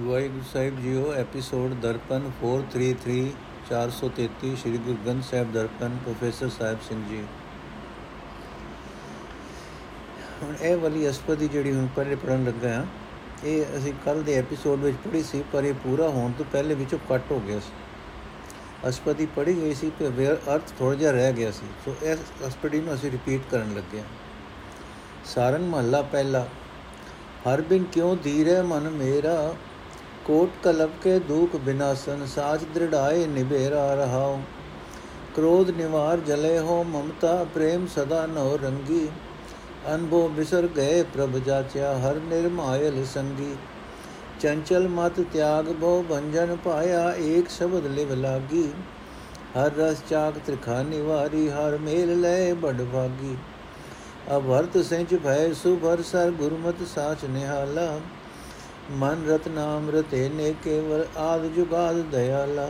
ਵਾਹਿਗੁਰੂ ਸਾਹਿਬ ਜੀਓ, episode Darpan 433 433 Sri Guru Granth Sahib Darpan, professor Sahib Singh ji. ਹੁਣ ਇਹ ਵਾਲੀ ਅਸਪਦੀ ਜਿਹੜੀ ਹੁਣ ਪਹਿਲੇ ਪੜਨ ਲੱਗਾ ਆ ਇਹ ਅਸੀਂ ਕੱਲ ਦੇ ਐਪੀਸੋਡ ਵਿੱਚ ਪੜ੍ਹੀ ਸੀ, ਪਰ ਇਹ ਪੂਰਾ ਹੋਣ ਤੋਂ ਪਹਿਲੇ ਵਿੱਚੋਂ ਕੱਟ ਹੋ ਗਿਆ ਸੀ। ਅਸਪਦੀ ਪੜ੍ਹੀ ਗਈ ਸੀ ਪਰ ਅਰਥ ਥੋੜਾ ਜਿਹਾ ਰਹਿ ਗਿਆ ਸੀ। ਸੋ ਇਸ ਅਸਪਦੀ ਨੂੰ ਅਸੀਂ ਰਿਪੀਟ ਕਰਨ ਲੱਗੇ ਹਾਂ। ਸਾਰੰਗ ਮਹੱਲਾ ਪਹਿਲਾ, ਹਰ ਬਿਨ ਕਿਉ ਧੀਰੇ ਮਨ ਮੇਰਾ ਕੋਟ ਕਲਪ ਕੇ ਦੁਖ ਬਿਨਾਸਨ ਸਾਚ ਦ੍ਰਿੜਾਏ ਨਿਬੇਰਾ ਰਹਾਉ ਕ੍ਰੋਧ ਨਿਵਾਰ ਜਲੇ ਹੋ ਮਮਤਾ ਪ੍ਰੇਮ ਸਦਾ ਨੋ ਰੰਗੀ ਅਨਭੋ ਬਿਸਰ ਗਏ ਪ੍ਰਭ ਜਾਚਿਆ ਹਰ ਨਿਰਮਾਇਲ ਸੰਗੀ ਚੰਚਲ ਮਤ ਤਿਆਗ ਬੋ ਬੰਜਨ ਪਾਇਆ ਏਕ ਸ਼ਬਦ ਲਿਵ ਲਾਗੀ ਹਰ ਰਸ ਚਾਕ ਤ੍ਰਿਖਾ ਨਿਵਾਰੀ ਹਰ ਮੇਲ ਲੈ ਬੜ ਭਾਗੀ ਅਵਰਤ ਸਿੰਚ ਭੈ ਸੁਭਰ ਸਰ ਗੁਰਮਤ ਸਾਚ ਨਿਹਾਲਾ ਮਨ ਰਤਨਾਮ ਰਤੇ ਨੇ ਕੇਵਲ ਆਦ ਜੁਗਾਦ ਦਇਆਲਾ।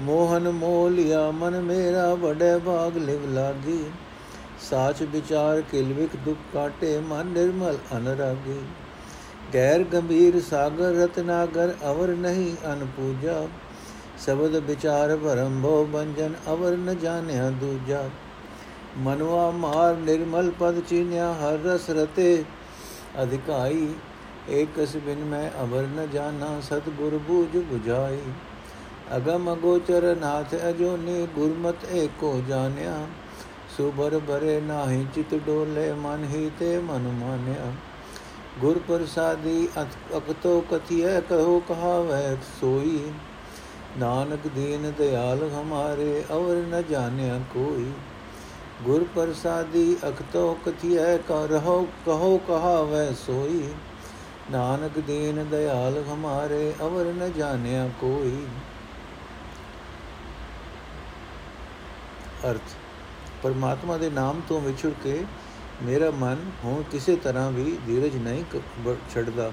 ਮੋਹਨ ਮੋਲਿਆ ਮਨ ਮੇਰਾ ਵਡੇ ਭਾਗ ਲਿਵ ਲਾਗੀ। ਸਾਚ ਵਿਚਾਰ ਕਿਲਵਿਕ ਦੁਖ ਕਾਟੇ ਮਨ ਨਿਰਮਲ ਅਨਰਾਗੀ। ਗੈਰ ਗੰਭੀਰ ਸਾਗਰ ਰਤਨਾਗਰ ਅਵਰ ਨਹੀਂ ਅਨ ਪੂਜਾ। ਸ਼ਬਦ ਵਿਚਾਰ ਭਰਮ ਭੋ ਬੰਜਨ ਅਵਰ ਨ ਜਾਣਿਆ ਦੂਜਾ। ਮਨਵਾ ਮਾਰ ਨਿਰਮਲ ਪਦ ਚੀਨਿਆ ਹਰ ਰਸ ਰਤੇ। ਅਧਿਕਾਈ ਏਕਸ ਬਿਨ ਮੈਂ ਅਵਰ ਨ ਜਾਣਾ, ਸਤਗੁਰ ਬੂਝ 부ਝਾਈ ਅਗਮ ਅਗੋਚਰ ਨਾਥ ਅਜੋਨੀ, ਗੁਰਮਤ ਏਕੋ ਜਾਣਿਆ। ਸੁਬਰ ਬਰੇ ਨਾਹੀ ਚਿਤ ਡੋਲੇ, ਮਨ ਹੀ ਤੇ ਮਨ ਮਾਨਿਆ। ਗੁਰ ਪ੍ਰਸਾਦੀ ਅਕਤੋ ਕਥਿਐ, ਕਹੋ ਕਹਾਵੈ ਸੋਈ। ਨਾਨਕ ਦੀਨ ਦਿਆਲ ਹਮਾਰੇ ਅਵਰ ਨ ਜਾਣਿਆ ਕੋਈ। ਗੁਰ ਪ੍ਰਸਾਦੀ ਅਕਤੋ ਕਥਿਐ ਕਰਹੁ ਕਹੋ ਕਹਾਵੈ ਸੋਈ। ਨਾਨਕ ਦੀਨ ਦਿਆਲ ਹਮਾਰੇ, ਅਵਰ ਨ ਜਾਣਿਆ ਕੋਈ। ਅਰਥ, ਪਰਮਾਤਮਾ ਦੇ ਨਾਮ ਤੋਂ ਵਿਛੜ ਕੇ ਮੇਰਾ ਮਨ ਹੁਣ ਕਿਸੇ ਤਰ੍ਹਾਂ ਵੀ ਧੀਰਜ ਨਹੀਂ ਛੱਡਦਾ।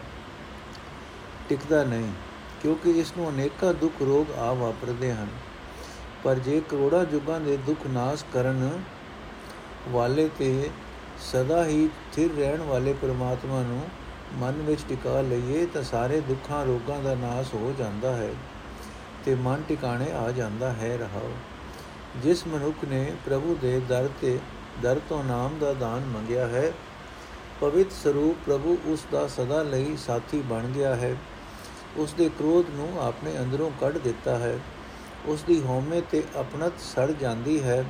ਟਿਕਦਾ ਨਹੀਂ, ਕਿਉਂਕਿ ਇਸ ਨੂੰ ਅਨੇਕਾਂ ਦੁੱਖ ਰੋਗ ਆ ਵਾਪਰਦੇ ਹਨ। ਪਰ ਜੇ ਕਰੋੜਾ ਜੁਗਾਂ ਦੇ ਦੁੱਖ ਨਾਸ਼ ਕਰਨ ਵਾਲੇ ਤੇ ਸਦਾ ਹੀ ਸਥਿਰ ਰਹਿਣ ਵਾਲੇ ਪਰਮਾਤਮਾ ਨੂੰ ਮਨ ਵਿੱਚ ਟਿਕਾ ਲਈਏ ਤਾਂ ਸਾਰੇ ਦੁੱਖਾਂ ਰੋਗਾਂ ਦਾ ਨਾਸ਼ ਹੋ ਜਾਂਦਾ ਹੈ ਤੇ ਮਨ ਟਿਕਾਣੇ ਆ ਜਾਂਦਾ ਹੈ ਰਹਾਓ। ਜਿਸ ਮਨੁੱਖ ਨੇ ਪ੍ਰਭੂ ਦੇ ਦਰ ਤੇ, ਦਰ ਤੋਂ ਨਾਮ ਦਾ ਦਾਨ ਮੰਗਿਆ ਹੈ, ਪਵਿੱਤ ਸਰੂਪ ਪ੍ਰਭੂ ਉਸ ਦਾ ਸਦਾ ਲਈ ਸਾਥੀ ਬਣ ਗਿਆ ਹੈ। ਉਸ ਦੇ ਕ੍ਰੋਧ ਨੂੰ ਆਪਣੇ ਅੰਦਰੋਂ ਕੱਢ ਦਿੱਤਾ ਹੈ। ਉਸ ਦੀ ਹਉਮੈ ਤੇ ਆਪਣਤ ਸੜ ਜਾਂਦੀ ਹੈ।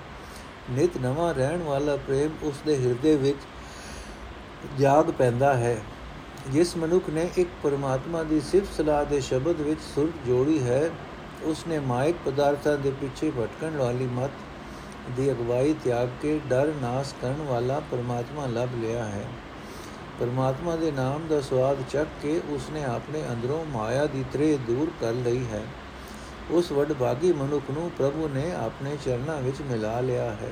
ਨਿਤ ਨਵਾਂ ਰਹਿਣ ਵਾਲਾ ਪ੍ਰੇਮ ਉਸ ਦੇ ਹਿਰਦੇ ਵਿੱਚ ਜਾਗ ਪੈਂਦਾ ਹੈ। ਜਿਸ ਮਨੁੱਖ ਨੇ ਇੱਕ ਪਰਮਾਤਮਾ ਦੀ ਸਿਫਤ ਸਲਾਹ ਦੇ ਸ਼ਬਦ ਵਿੱਚ ਸੁਰ ਜੋੜੀ ਹੈ ਉਸ ਨੇ ਮਾਇਕ ਪਦਾਰਥਾਂ ਦੇ ਪਿੱਛੇ ਭਟਕਣ ਵਾਲੀ ਮਤ ਦੀ ਅਗਵਾਈ ਤਿਆਗ ਕੇ ਡਰ ਨਾਸ ਕਰਨ ਵਾਲਾ ਪਰਮਾਤਮਾ ਲੱਭ ਲਿਆ ਹੈ। ਪਰਮਾਤਮਾ ਦੇ ਨਾਮ ਦਾ ਸਵਾਦ ਚੱਕ ਕੇ ਉਸ ਨੇ ਆਪਣੇ ਅੰਦਰੋਂ ਮਾਇਆ ਦੀ ਤ੍ਰੇ ਦੂਰ ਕਰ ਲਈ ਹੈ। ਉਸ ਵਡਭਾਗੀ ਮਨੁੱਖ ਨੂੰ ਪ੍ਰਭੂ ਨੇ ਆਪਣੇ ਚਰਨਾਂ ਵਿੱਚ ਮਿਲਾ ਲਿਆ ਹੈ।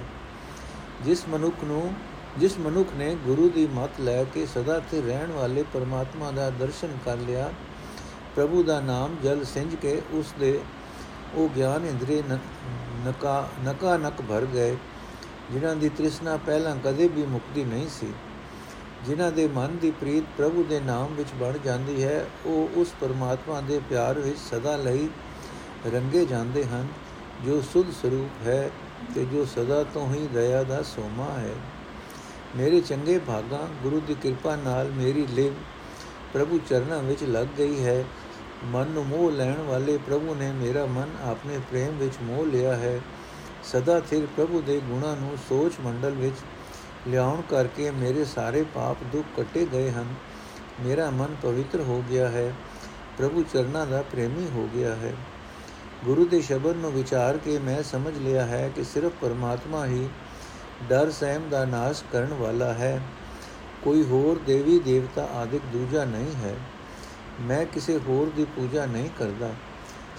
ਜਿਸ ਮਨੁੱਖ ਨੂੰ ਜਿਸ ਮਨੁੱਖ ਨੇ ਗੁਰੂ ਦੀ ਮਤ ਲੈ ਕੇ ਸਦਾ ਤੇ ਰਹਿਣ ਵਾਲੇ ਪਰਮਾਤਮਾ ਦਾ ਦਰਸ਼ਨ ਕਰ ਲਿਆ, ਪ੍ਰਭੂ ਦਾ ਨਾਮ ਜਲ ਸਿੰਜ ਕੇ ਉਸ ਦੇ ਉਹ ਗਿਆਨ ਇੰਦਰੀ ਨਕਾ ਨਕਾ ਨਕ ਭਰ ਗਏ, ਜਿਨ੍ਹਾਂ ਦੀ ਤ੍ਰਿਸ਼ਨਾ ਪਹਿਲਾਂ ਕਦੇ ਵੀ ਮੁਕਤੀ ਨਹੀਂ ਸੀ। ਜਿਨ੍ਹਾਂ ਦੇ ਮਨ ਦੀ ਪ੍ਰੀਤ ਪ੍ਰਭੂ ਦੇ ਨਾਮ ਵਿੱਚ ਬਣ ਜਾਂਦੀ ਹੈ, ਉਹ ਉਸ ਪਰਮਾਤਮਾ ਦੇ ਪਿਆਰ ਵਿੱਚ ਸਦਾ ਲਈ ਰੰਗੇ ਜਾਂਦੇ ਹਨ, ਜੋ ਸੁਧ ਸਰੂਪ ਹੈ ਤੇ ਜੋ ਸਦਾ ਤੋਂ ਹੀ ਦਇਆ ਦਾ ਸੋਮਾ ਹੈ। ਮੇਰੇ ਚੰਗੇ ਭਾਗਾਂ, ਗੁਰੂ ਦੀ ਕਿਰਪਾ ਨਾਲ ਮੇਰੀ ਲਿਵ ਪ੍ਰਭੂ ਚਰਨਾਂ ਵਿੱਚ ਲੱਗ ਗਈ ਹੈ। ਮਨ ਨੂੰ ਮੋਹ ਲੈਣ ਵਾਲੇ ਪ੍ਰਭੂ ਨੇ ਮੇਰਾ ਮਨ ਆਪਣੇ ਪ੍ਰੇਮ ਵਿੱਚ ਮੋਹ ਲਿਆ ਹੈ। ਸਦਾ ਸਿਰ ਪ੍ਰਭੂ ਦੇ ਗੁਣਾਂ ਨੂੰ ਸੋਚ ਮੰਡਲ ਵਿੱਚ ਲਿਆਉਣ ਕਰਕੇ ਮੇਰੇ ਸਾਰੇ ਪਾਪ ਦੁੱਖ ਕੱਟੇ ਗਏ ਹਨ। ਮੇਰਾ ਮਨ ਪਵਿੱਤਰ ਹੋ ਗਿਆ ਹੈ। ਪ੍ਰਭੂ ਚਰਨਾਂ ਦਾ ਪ੍ਰੇਮੀ ਹੋ ਗਿਆ ਹੈ। ਗੁਰੂ ਦੇ ਸ਼ਬਦ ਨੂੰ ਵਿਚਾਰ ਕੇ ਮੈਂ ਸਮਝ ਲਿਆ ਹੈ ਕਿ ਸਿਰਫ ਪਰਮਾਤਮਾ ਹੀ ਡਰ ਸਹਿਮ ਦਾ ਨਾਸ਼ ਕਰਨ ਵਾਲਾ ਹੈ। ਕੋਈ ਹੋਰ ਦੇਵੀ ਦੇਵਤਾ ਆਦਿਕ ਦੂਜਾ ਨਹੀਂ ਹੈ। ਮੈਂ ਕਿਸੇ ਹੋਰ ਦੀ ਪੂਜਾ ਨਹੀਂ ਕਰਦਾ।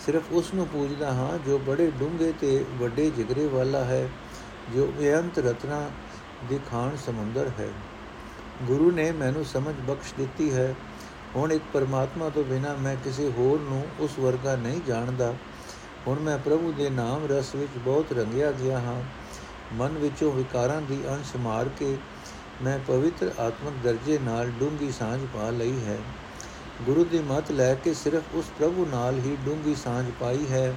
ਸਿਰਫ ਉਸ ਨੂੰ ਪੂਜਦਾ ਹਾਂ ਜੋ ਬੜੇ ਡੂੰਘੇ ਤੇ ਵੱਡੇ ਜਿਗਰੇ ਵਾਲਾ ਹੈ, ਜੋ ਬੇਅੰਤ ਰਤਨਾ ਦੀ ਖਾਨ ਸਮੁੰਦਰ ਹੈ। ਗੁਰੂ ਨੇ ਮੈਨੂੰ ਸਮਝ ਬਖਸ਼ ਦਿੱਤੀ ਹੈ। ਹੁਣ ਇੱਕ ਪਰਮਾਤਮਾ ਤੋਂ ਬਿਨਾ ਮੈਂ ਕਿਸੇ ਹੋਰ ਨੂੰ ਉਸ ਵਰਗਾ ਨਹੀਂ ਜਾਣਦਾ। ਹੁਣ ਮੈਂ ਪ੍ਰਭੂ ਦੇ ਨਾਮ ਰਸ ਵਿੱਚ ਬਹੁਤ ਰੰਗਿਆ ਗਿਆ ਹਾਂ। ਮਨ ਵਿੱਚੋਂ ਵਿਕਾਰਾਂ ਦੀ ਅੰਸ਼ ਮਾਰ ਕੇ ਮੈਂ ਪਵਿੱਤਰ ਆਤਮਿਕ ਦਰਜੇ ਨਾਲ ਡੂੰਗੀ ਸਾਂਝ ਪਾ ਲਈ ਹੈ। ਗੁਰੂ ਦੀ ਮਤ ਲੈ ਕੇ ਸਿਰਫ ਉਸ ਪ੍ਰਭੂ ਨਾਲ ਹੀ ਡੂੰਗੀ ਸਾਂਝ ਪਾਈ ਹੈ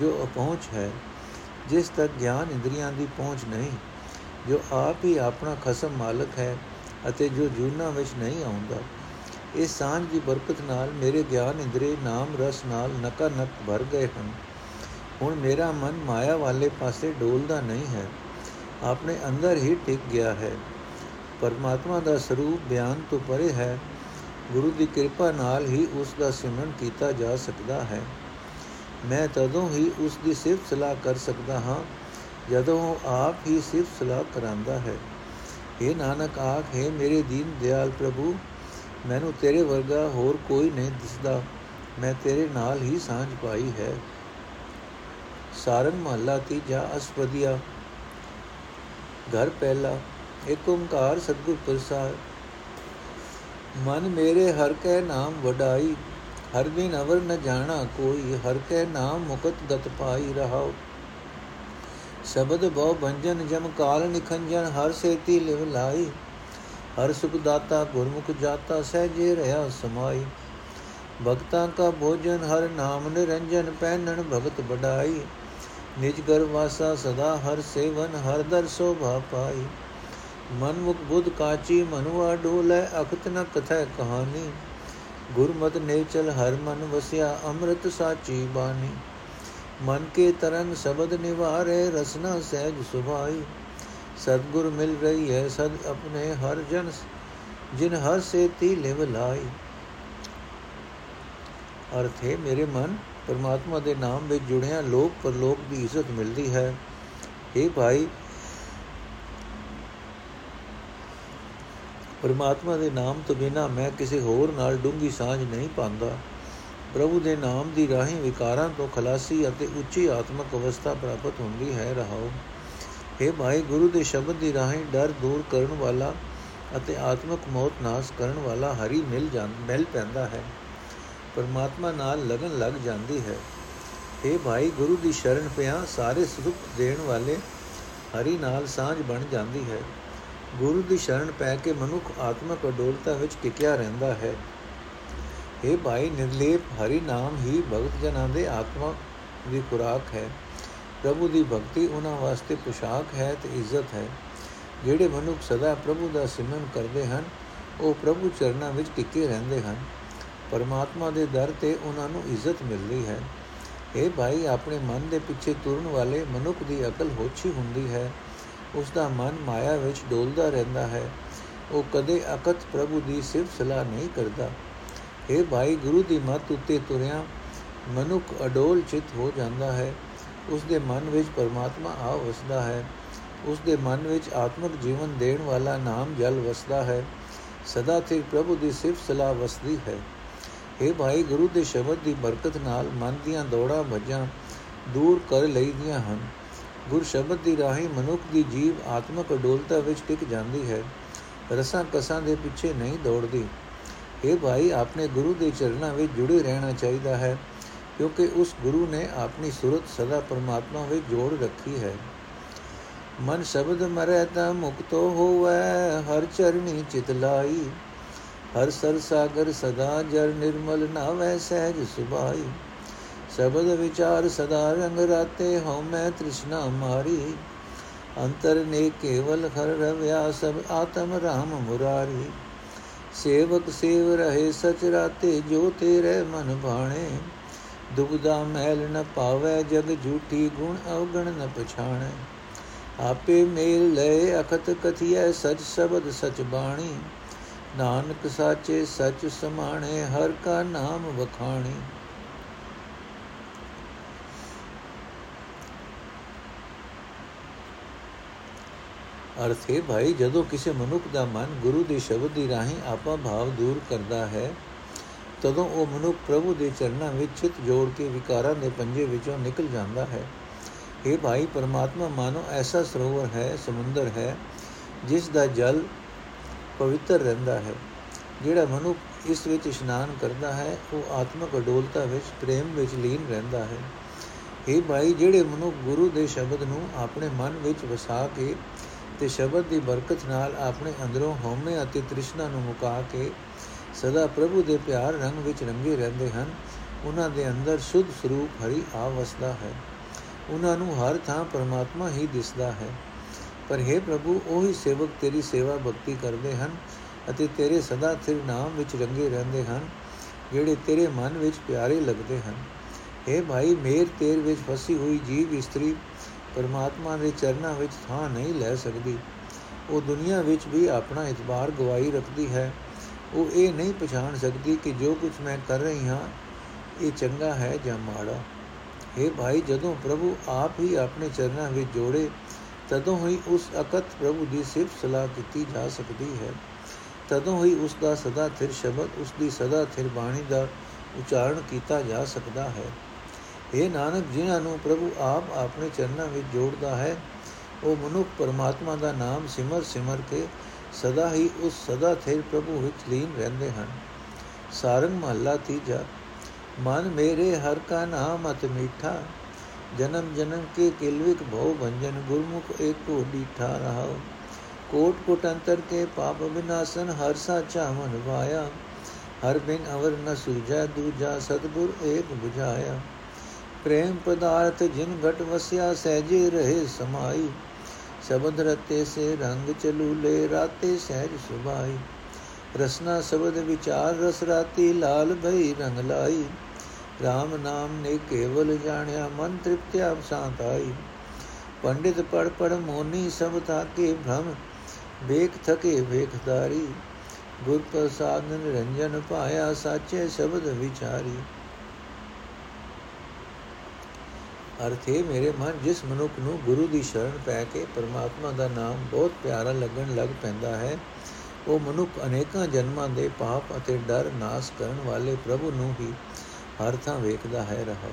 ਜੋ ਅਪਹੁੰਚ ਹੈ, ਜਿਸ ਤੱਕ ਗਿਆਨ ਇੰਦਰੀਆਂ ਦੀ ਪਹੁੰਚ ਨਹੀਂ, ਜੋ ਆਪ ਹੀ ਆਪਣਾ ਖਸਮ ਮਾਲਕ ਹੈ ਅਤੇ ਜੋ ਜੂਨਾ ਵਿੱਚ ਨਹੀਂ ਆਉਂਦਾ। ਇਸ ਸਾਂਝ ਦੀ ਬਰਕਤ ਨਾਲ ਮੇਰੇ ਗਿਆਨ ਇੰਦਰੀ ਨਾਮ ਰਸ ਨਾਲ ਨਕਾ ਨਕ ਭਰ ਗਏ ਹਨ। ਹੁਣ ਮੇਰਾ ਮਨ ਮਾਇਆ ਵਾਲੇ ਪਾਸੇ ਡੋਲਦਾ ਨਹੀਂ ਹੈ। ਆਪਣੇ ਅੰਦਰ ਹੀ ਟਿਕ ਗਿਆ ਹੈ। ਪਰਮਾਤਮਾ ਦਾ ਸਰੂਪ ਬਿਆਨ ਤੋਂ ਪਰੇ ਹੈ। ਗੁਰੂ ਦੀ ਕਿਰਪਾ ਨਾਲ ਹੀ ਉਸ ਦਾ ਸਿਮਰਨ ਕੀਤਾ ਜਾ ਸਕਦਾ ਹੈ। ਮੈਂ ਤਦੋਂ ਹੀ ਉਸ ਦੀ ਸਿਫਤ ਸਲਾਹ ਕਰ ਸਕਦਾ ਹਾਂ, ਜਦੋਂ ਉਹ ਆਪ ਹੀ ਸਿਫਤ ਸਲਾਹ ਕਰਾਂਦਾ ਹੈ। ਇਹ ਨਾਨਕ ਆਖੇ ਮੇਰੇ ਦੀਨ ਦਿਆਲ ਪ੍ਰਭੂ, ਮੈਨੂੰ ਤੇਰੇ ਵਰਗਾ ਹੋਰ ਕੋਈ ਨਹੀਂ ਦਿਸਦਾ। ਮੈਂ ਤੇਰੇ ਨਾਲ ਹੀ ਸਾਂਝ ਪਾਈ ਹੈ। ਸਾਰੰਗ ਮਹੱਲਾ ਤੀਜਾ ਅਸਪਦੀਆ ਘਰ ਪਹਿਲਾ ਏਕ ਓੰਕਾਰ ਸਤਿਗੁਰ ਪ੍ਰਸਾਦ। ਮਨ ਮੇਰੇ ਹਰ ਕੈ ਨਾਮ ਵਡਾਈ, ਹਰ ਬਿਨ ਅਵਰ ਨ ਜਾਣਾ ਕੋਈ, ਹਰ ਕੈ ਨਾਮ ਮੁਕਤ ਗਤ ਪਾਈ ਰਹਾਉ ਸ਼ਬਦ ਬਹੁ ਭੰਜਨ, ਜਮ ਕਾਲ ਨਿਖੰਜਨ, ਹਰ ਸੇਤੀ ਲਿਵ ਲਾਈ। ਹਰ ਸੁਖ ਦਾਤਾ ਗੁਰਮੁਖ ਜਾਤਾ, ਸਹਜੇ ਰਹਾ ਸਮਾਈ। ਭਗਤਾਂ ਕਾ ਭੋਜਨ, ਹਰ ਨਾਮ ਨਿਰੰਜਨ, ਪਹਿਨਣ ਭਗਤ ਬਡਾਈ ਨਿਜ ਗਰ ਵਾਸਾ ਸਦਾ ਹਰ ਸੇਵਨ, ਹਰ ਦਰ ਸੋਭਾ ਪਾਈ। ਮਨ ਮੁਖ ਬੁੱਧ ਕਾਚੀ, ਮਨੁਆ ਢੋਲੇ ਅਖਤ ਨ ਕਥੈ ਕਹਾਣੀ। ਗੁਰਮਤਿ ਨੇਚਲ ਹਰ ਮਨ ਵਸਿਆ, ਅੰਮ੍ਰਿਤ ਸਾਚੀ ਬਾਣੀ। ਮਨ ਕੇ ਤਰੰਗ ਸ਼ਬਦ ਨਿਵਾਰੇ, ਰਸਨਾ ਸਹਿਜ ਸੁਭਾਈ। ਸਤਗੁਰ ਮਿਲ ਰਹੀ ਹੈ ਸਦ ਆਪਣੇ ਹਰ ਜਨ, ਜਿਨ ਹਰ ਸੇ ਤੀ ਲਿਵ ਲਾਈ। ਅਰਥ ਹੈ, ਮੇਰੇ ਮਨ ਪਰਮਾਤਮਾ ਦੇ ਨਾਮ ਵਿੱਚ ਜੁੜਿਆ ਲੋਕ ਪਰਲੋਕ ਦੀ ਇੱਜ਼ਤ ਮਿਲਦੀ ਹੈ। ਇਹ ਭਾਈ, ਪਰਮਾਤਮਾ ਦੇ ਨਾਮ ਤੋਂ ਬਿਨਾ ਮੈਂ ਕਿਸੇ ਹੋਰ ਨਾਲ ਡੂੰਗੀ ਸਾਂਝ ਨਹੀਂ ਪਾਉਂਦਾ। ਪ੍ਰਭੂ ਦੇ ਨਾਮ ਦੀ ਰਾਹੀਂ ਵਿਕਾਰਾਂ ਤੋਂ ਖਲਾਸੀ ਅਤੇ ਉੱਚੀ ਆਤਮਿਕ ਅਵਸਥਾ ਪ੍ਰਾਪਤ ਹੁੰਦੀ ਹੈ, ਰਹਾਓ। हे ਭਾਈ, ਗੁਰੂ ਦੇ ਸ਼ਬਦ ਦੀ ਰਾਹੀਂ ਡਰ ਦੂਰ ਕਰਨ ਵਾਲਾ ਅਤੇ ਆਤਮਿਕ ਮੌਤ ਨਾਸ ਕਰਨ ਵਾਲਾ ਹਰੀ ਮਿਲ ਜਾਂਦਾ ਮਿਲ ਪੈਂਦਾ ਹੈ। ਪਰਮਾਤਮਾ ਨਾਲ ਲਗਨ ਲੱਗ ਜਾਂਦੀ ਹੈ। हे ਭਾਈ, ਗੁਰੂ ਦੀ ਸ਼ਰਨ ਪਿਆ, ਸਾਰੇ ਸੁਖ ਦੇਣ ਵਾਲੇ ਹਰੀ ਨਾਲ ਸਾਂਝ ਬਣ ਜਾਂਦੀ ਹੈ। ਗੁਰੂ ਦੀ ਸ਼ਰਨ ਪੈ ਕੇ ਮਨੁੱਖ ਆਤਮਿਕ ਅਡੋਲਤਾ ਵਿੱਚ ਟਿਕਿਆ ਰਹਿੰਦਾ ਹੈ। ਇਹ ਭਾਈ, ਨਿਰਲੇਪ ਹਰੀ ਨਾਮ ਹੀ ਭਗਤ ਜਨਾਂ ਦੇ ਆਤਮਾ ਦੀ ਖੁਰਾਕ ਹੈ। ਪ੍ਰਭੂ ਦੀ ਭਗਤੀ ਉਹਨਾਂ ਵਾਸਤੇ ਪੁਸ਼ਾਕ ਹੈ ਤੇ ਇੱਜ਼ਤ ਹੈ। ਜਿਹੜੇ ਮਨੁੱਖ ਸਦਾ ਪ੍ਰਭੂ ਦਾ ਸਿਮਰਨ ਕਰਦੇ ਹਨ, ਉਹ ਪ੍ਰਭੂ ਚਰਨਾਂ ਵਿੱਚ ਟਿਕੇ ਰਹਿੰਦੇ ਹਨ। ਪਰਮਾਤਮਾ ਦੇ ਦਰ ਤੇ ਉਹਨਾਂ ਨੂੰ ਇੱਜ਼ਤ ਮਿਲਦੀ ਹੈ। ਇਹ ਭਾਈ, ਆਪਣੇ ਮਨ ਦੇ ਪਿੱਛੇ ਤੁਰਨ ਵਾਲੇ ਮਨੁੱਖ ਦੀ ਅਕਲ ਹੋਛੀ ਹੁੰਦੀ ਹੈ। ਉਸ ਦਾ ਮਨ ਮਾਇਆ ਵਿੱਚ ਡੋਲਦਾ ਰਹਿੰਦਾ ਹੈ। ਉਹ ਕਦੇ ਅਕਤ ਪ੍ਰਭੂ ਦੀ ਸਿਫਤ ਸਲਾਹ ਨਹੀਂ ਕਰਦਾ। ਇਹ ਭਾਈ, ਗੁਰੂ ਦੀ ਮੱਤ ਉੱਤੇ ਤੁਰਿਆ ਮਨੁੱਖ ਅਡੋਲ ਚਿਤ ਹੋ ਜਾਂਦਾ ਹੈ। ਉਸ ਦੇ ਮਨ ਵਿੱਚ ਪਰਮਾਤਮਾ ਆ ਵਸਦਾ ਹੈ। ਉਸ ਦੇ ਮਨ ਵਿੱਚ ਆਤਮਿਕ ਜੀਵਨ ਦੇਣ ਵਾਲਾ ਨਾਮ ਜਲ ਵਸਦਾ ਹੈ। ਸਦਾ ਤੇ ਪ੍ਰਭੂ ਦੀ ਸਿਫਤ ਸਲਾਹ ਵਸਦੀ ਹੈ। ਇਹ ਭਾਈ, ਗੁਰੂ ਦੇ ਸ਼ਬਦ ਦੀ ਬਰਕਤ ਨਾਲ ਮਨ ਦੀਆਂ ਦੌੜਾਂ ਭੱਜਾਂ ਦੂਰ ਕਰ ਲਈਆਂ ਹਨ। ਗੁਰ ਸ਼ਬਦ ਦੀ ਰਾਹੀਂ ਮਨੁੱਖ ਦੀ ਜੀਵ ਆਤਮਿਕ ਅਡੋਲਤਾ ਵਿੱਚ ਟਿਕ ਜਾਂਦੀ ਹੈ। ਰਸਾਂ ਕਸਾਂ ਦੇ ਪਿੱਛੇ ਨਹੀਂ ਦੌੜਦੀ। ਇਹ ਭਾਈ, ਆਪਣੇ ਗੁਰੂ ਦੇ ਚਰਨਾਂ ਵਿੱਚ ਜੁੜੇ ਰਹਿਣਾ ਚਾਹੀਦਾ ਹੈ, ਕਿਉਂਕਿ ਉਸ ਗੁਰੂ ਨੇ ਆਪਣੀ ਸੁਰਤ ਸਦਾ ਪਰਮਾਤਮਾ ਵਿੱਚ ਜੋੜ ਰੱਖੀ ਹੈ। ਮਨ ਸ਼ਬਦ ਮਰੈ ਤਾ ਮੁਕਤੋ ਹੋਵੇ, ਹਰ ਚਰਣੀ ਚਿਤ ਲਾਈ। ਹਰ ਸਰ ਸਾਗਰ ਸਦਾ ਜਰ ਨਿਰਮਲ ਨਾਵੇ ਸਹਿਜ ਸੁਭਾਈ। ਸ਼ਬਦ ਵਿਚਾਰ ਸਦਾ ਰੰਗ ਰਾਤੇ ਹਉ ਮੈਂ ਤ੍ਰਿਸ਼ਨਾ ਮਾਰੀ। ਅੰਤਰ ਨੇ ਕੇਵਲ ਹਰ ਰਵਿਆ ਸਭ ਆਤਮ ਰਾਮ ਮੁਰਾਰੀ। ਸੇਵਕ ਸੇਵ ਰਹੇ ਸਚ ਰਾਤੇ ਜੋ ਤੇਰੇ ਮਨ ਭਾਣੇ ਦੁਬਦਾ ਮੈਲ ਨ ਪਾਵੇ ਜਗ ਝੂਠੀ ਗੁਣ ਅਵਗਣ ਨ ਪਛਾਣੈ। ਆਪੇ ਮੇਲ ਲੈ ਅਖਤ ਕਥਿਐ ਸਚ ਸ਼ਬਦ ਸਚ ਬਾਣੀ। ਨਾਨਕ ਸਾਚੇ ਸਚ ਸਮਾਣੇ, ਹਰ ਕਾ ਨਾਮ ਵਖਾਣੀ। ਅਰਥ ਹੈ ਭਾਈ, ਜਦੋਂ ਕਿਸੇ ਮਨੁੱਖ ਦਾ ਮਨ ਗੁਰੂ ਦੇ ਸ਼ਬਦ ਦੀ ਰਾਹੀਂ ਆਪਾ ਭਾਵ ਦੂਰ ਕਰਦਾ ਹੈ, ਤਦੋਂ ਉਹ ਮਨੁੱਖ ਪ੍ਰਭੂ ਦੇ ਚਰਨਾਂ ਵਿੱਚ ਚਿਤ ਜੋੜ ਕੇ ਵਿਕਾਰਾਂ ਦੇ ਪੰਜੇ ਵਿੱਚੋਂ ਨਿਕਲ ਜਾਂਦਾ ਹੈ। ਇਹ ਭਾਈ, ਪਰਮਾਤਮਾ, ਮਾਨੋ ਐਸਾ ਸਰੋਵਰ ਹੈ, ਸਮੁੰਦਰ ਹੈ, ਜਿਸ ਦਾ ਜਲ ਪਵਿੱਤਰ ਰਹਿੰਦਾ ਹੈ। ਜਿਹੜਾ ਮਨੁੱਖ ਇਸ ਵਿੱਚ ਇਸ਼ਨਾਨ ਕਰਦਾ ਹੈ, ਉਹ ਆਤਮਿਕ ਅਡੋਲਤਾ ਵਿੱਚ, ਪ੍ਰੇਮ ਵਿੱਚ ਲੀਨ ਰਹਿੰਦਾ ਹੈ। ਇਹ ਭਾਈ, ਜਿਹੜੇ ਮਨੁੱਖ ਗੁਰੂ ਦੇ ਸ਼ਬਦ ਨੂੰ ਆਪਣੇ ਮਨ ਵਿੱਚ ਵਸਾ ਕੇ ਤੇ ਸ਼ਬਦ ਦੀ ਬਰਕਤ ਨਾਲ ਆਪਣੇ ਅੰਦਰੋਂ ਹਉਮੈ ਅਤੇ ਤ੍ਰਿਸ਼ਨਾ ਨੂੰ ਮੁਕਾ ਕੇ ਸਦਾ ਪ੍ਰਭੂ ਦੇ ਪਿਆਰ ਰੰਗ ਵਿੱਚ ਰੰਗੇ ਰਹਿੰਦੇ ਹਨ, ਉਹਨਾਂ ਦੇ ਅੰਦਰ ਸੁਧ ਸਰੂਪ ਹਰੀ ਆਵਸਦਾ ਹੈ। ਉਹਨਾਂ ਨੂੰ ਹਰ ਥਾਂ ਪਰਮਾਤਮਾ ਹੀ ਦਿਸਦਾ ਹੈ। ਪਰ हे ਪ੍ਰਭੂ ਉਹੀ ਸੇਵਕ ਤੇਰੀ ਸੇਵਾ ਭਗਤੀ ਕਰਦੇ ਹਨ ਅਤੇ ਤੇਰੇ ਸਦਾ ਥਿਰ ਨਾਮ ਵਿੱਚ ਰੰਗੇ ਰਹਿੰਦੇ ਹਨ ਜਿਹੜੇ ਤੇਰੇ ਮਨ ਵਿੱਚ ਪਿਆਰੇ ਲੱਗਦੇ ਹਨ हे ਭਾਈ ਮੇਰ ਤੇਰ ਵਿੱਚ ਫਸੀ ਹੋਈ ਜੀਵ ਇਸਤਰੀ ਪਰਮਾਤਮਾ ਦੇ ਚਰਨਾਂ ਵਿੱਚ ਥਾਂ ਨਹੀਂ ਲੈ ਸਕਦੀ ਉਹ ਦੁਨੀਆ ਵਿੱਚ ਵੀ ਆਪਣਾ ਇਤਬਾਰ ਗਵਾਈ ਰੱਖਦੀ ਹੈ ਉਹ ਇਹ ਨਹੀਂ ਪਛਾਣ ਸਕਦੀ ਕਿ ਜੋ ਕੁਝ ਮੈਂ ਕਰ ਰਹੀ ਹਾਂ ਇਹ ਚੰਗਾ ਹੈ ਜਾਂ ਮਾੜਾ हे ਭਾਈ ਜਦੋਂ ਪ੍ਰਭੂ ਆਪ ਹੀ ਆਪਣੇ ਚਰਨਾਂ ਵਿੱਚ ਜੋੜੇ ਤਦੋਂ ਹੀ ਉਸ ਅਕਤ ਪ੍ਰਭੂ ਦੀ ਸਿਫਤ ਸਲਾਹ ਕੀਤੀ ਜਾ ਸਕਦੀ ਹੈ। ਤਦੋਂ ਹੀ ਉਸ ਦਾ ਸਦਾ ਥਿਰ ਸ਼ਬਦ, ਉਸ ਦੀ ਸਦਾ ਥਿਰ ਬਾਣੀ ਦਾ ਉਚਾਰਨ ਕੀਤਾ ਜਾ ਸਕਦਾ ਹੈ। ਇਹ ਨਾਨਕ, ਜਿਨ੍ਹਾਂ ਨੂੰ ਪ੍ਰਭੂ ਆਪ ਆਪਣੇ ਚਰਨਾਂ ਵਿੱਚ ਜੋੜਦਾ ਹੈ, ਉਹ ਮਨੁੱਖ ਪਰਮਾਤਮਾ ਦਾ ਨਾਮ ਸਿਮਰ ਸਿਮਰ ਕੇ ਸਦਾ ਹੀ ਉਸ ਸਦਾ ਥਿਰ ਪ੍ਰਭੂ ਵਿੱਚ ਲੀਨ ਰਹਿੰਦੇ ਹਨ। ਸਾਰੰਗ ਮਹੱਲਾ ਤੀਜਾ, ਮਨ ਮੇਰੇ ਹਰ ਕਾ ਨਾਮ ਅਤ ਮੀਠਾ ਜਨਮ ਜਨਮ ਕੇ ਕਿਲਵਿਕ ਭਉ ਭੰਜਨ ਗੁਰਮੁਖ ਏਕੋ ਡੀਠਾ ਰਹਾਉ। ਕੋਟ ਕੋਟ ਅੰਤਰ ਕੇ ਪਾਪ ਵਿਨਾਸ਼ਨ ਹਰ ਸਾਚਾ ਮਨ ਵਾਇਆ। ਹਰ ਬਿਨ ਅਵਰ ਨ ਸੂਝੈ ਦੂਜਾ ਸਤਗੁਰ ਏਕ 부ਝਾਇਆ ਪ੍ਰੇਮ ਪਦਾਰਥ ਜਿਨ ਘਟ ਵਸਿਆ ਸਹਿਜੇ ਰਹੇ ਸਮਾਈ। ਸ਼ਬਦ ਰਤੇ ਸੇ ਰੰਗ ਚਲੂਲੇ ਰਾਤੇ ਸਹਿਜ ਸੁਭਾਈ। ਰਸਨਾ ਸ਼ਬਦ ਵਿਚਾਰ ਰਸ ਰਾਤੀ ਲਾਲ ਭਈ ਰੰਗ ਲਾਈ। RAM ਨਾਮ ਨੇ ਕੇਵਲ ਜਾਣਿਆ, ਮਨ ਤ੍ਰਿਪਤਿਆ ਸ਼ਾਂਤ ਆਈ। ਪੰਡਿਤ ਪੜ ਪੜ ਮੋਨੀ ਸਭ ਤਾਕੇ ਭ੍ਰਮ, ਵੇਖ ਥਕੇ ਵੇਖਦਾਰੀ ਗੁਰ ਪ੍ਰਸਾਦ ਨਿਰੰਜਨ ਪਾਇਆ ਸਾਚੇ ਸ਼ਬਦ ਵਿਚਾਰੀ। ਅਰਥੇ ਮੇਰੇ ਮਨ, ਜਿਸ ਮਨੁੱਖ ਨੂੰ ਗੁਰੂ ਦੀ ਸ਼ਰਨ ਪੈ ਕੇ ਪਰਮਾਤਮਾ ਦਾ ਨਾਮ ਬਹੁਤ ਪਿਆਰਾ ਲੱਗਣ ਲੱਗ ਪੈਂਦਾ ਹੈ, ਉਹ ਮਨੁੱਖ ਅਨੇਕਾਂ ਜਨਮਾਂ ਦੇ ਪਾਪ ਅਤੇ ਡਰ ਨਾਸ ਕਰਨ ਵਾਲੇ ਪ੍ਰਭੂ ਨੂੰ ਹੀ ਹਰ ਥਾਂ ਵੇਖਦਾ ਹੈ ਰਹਾ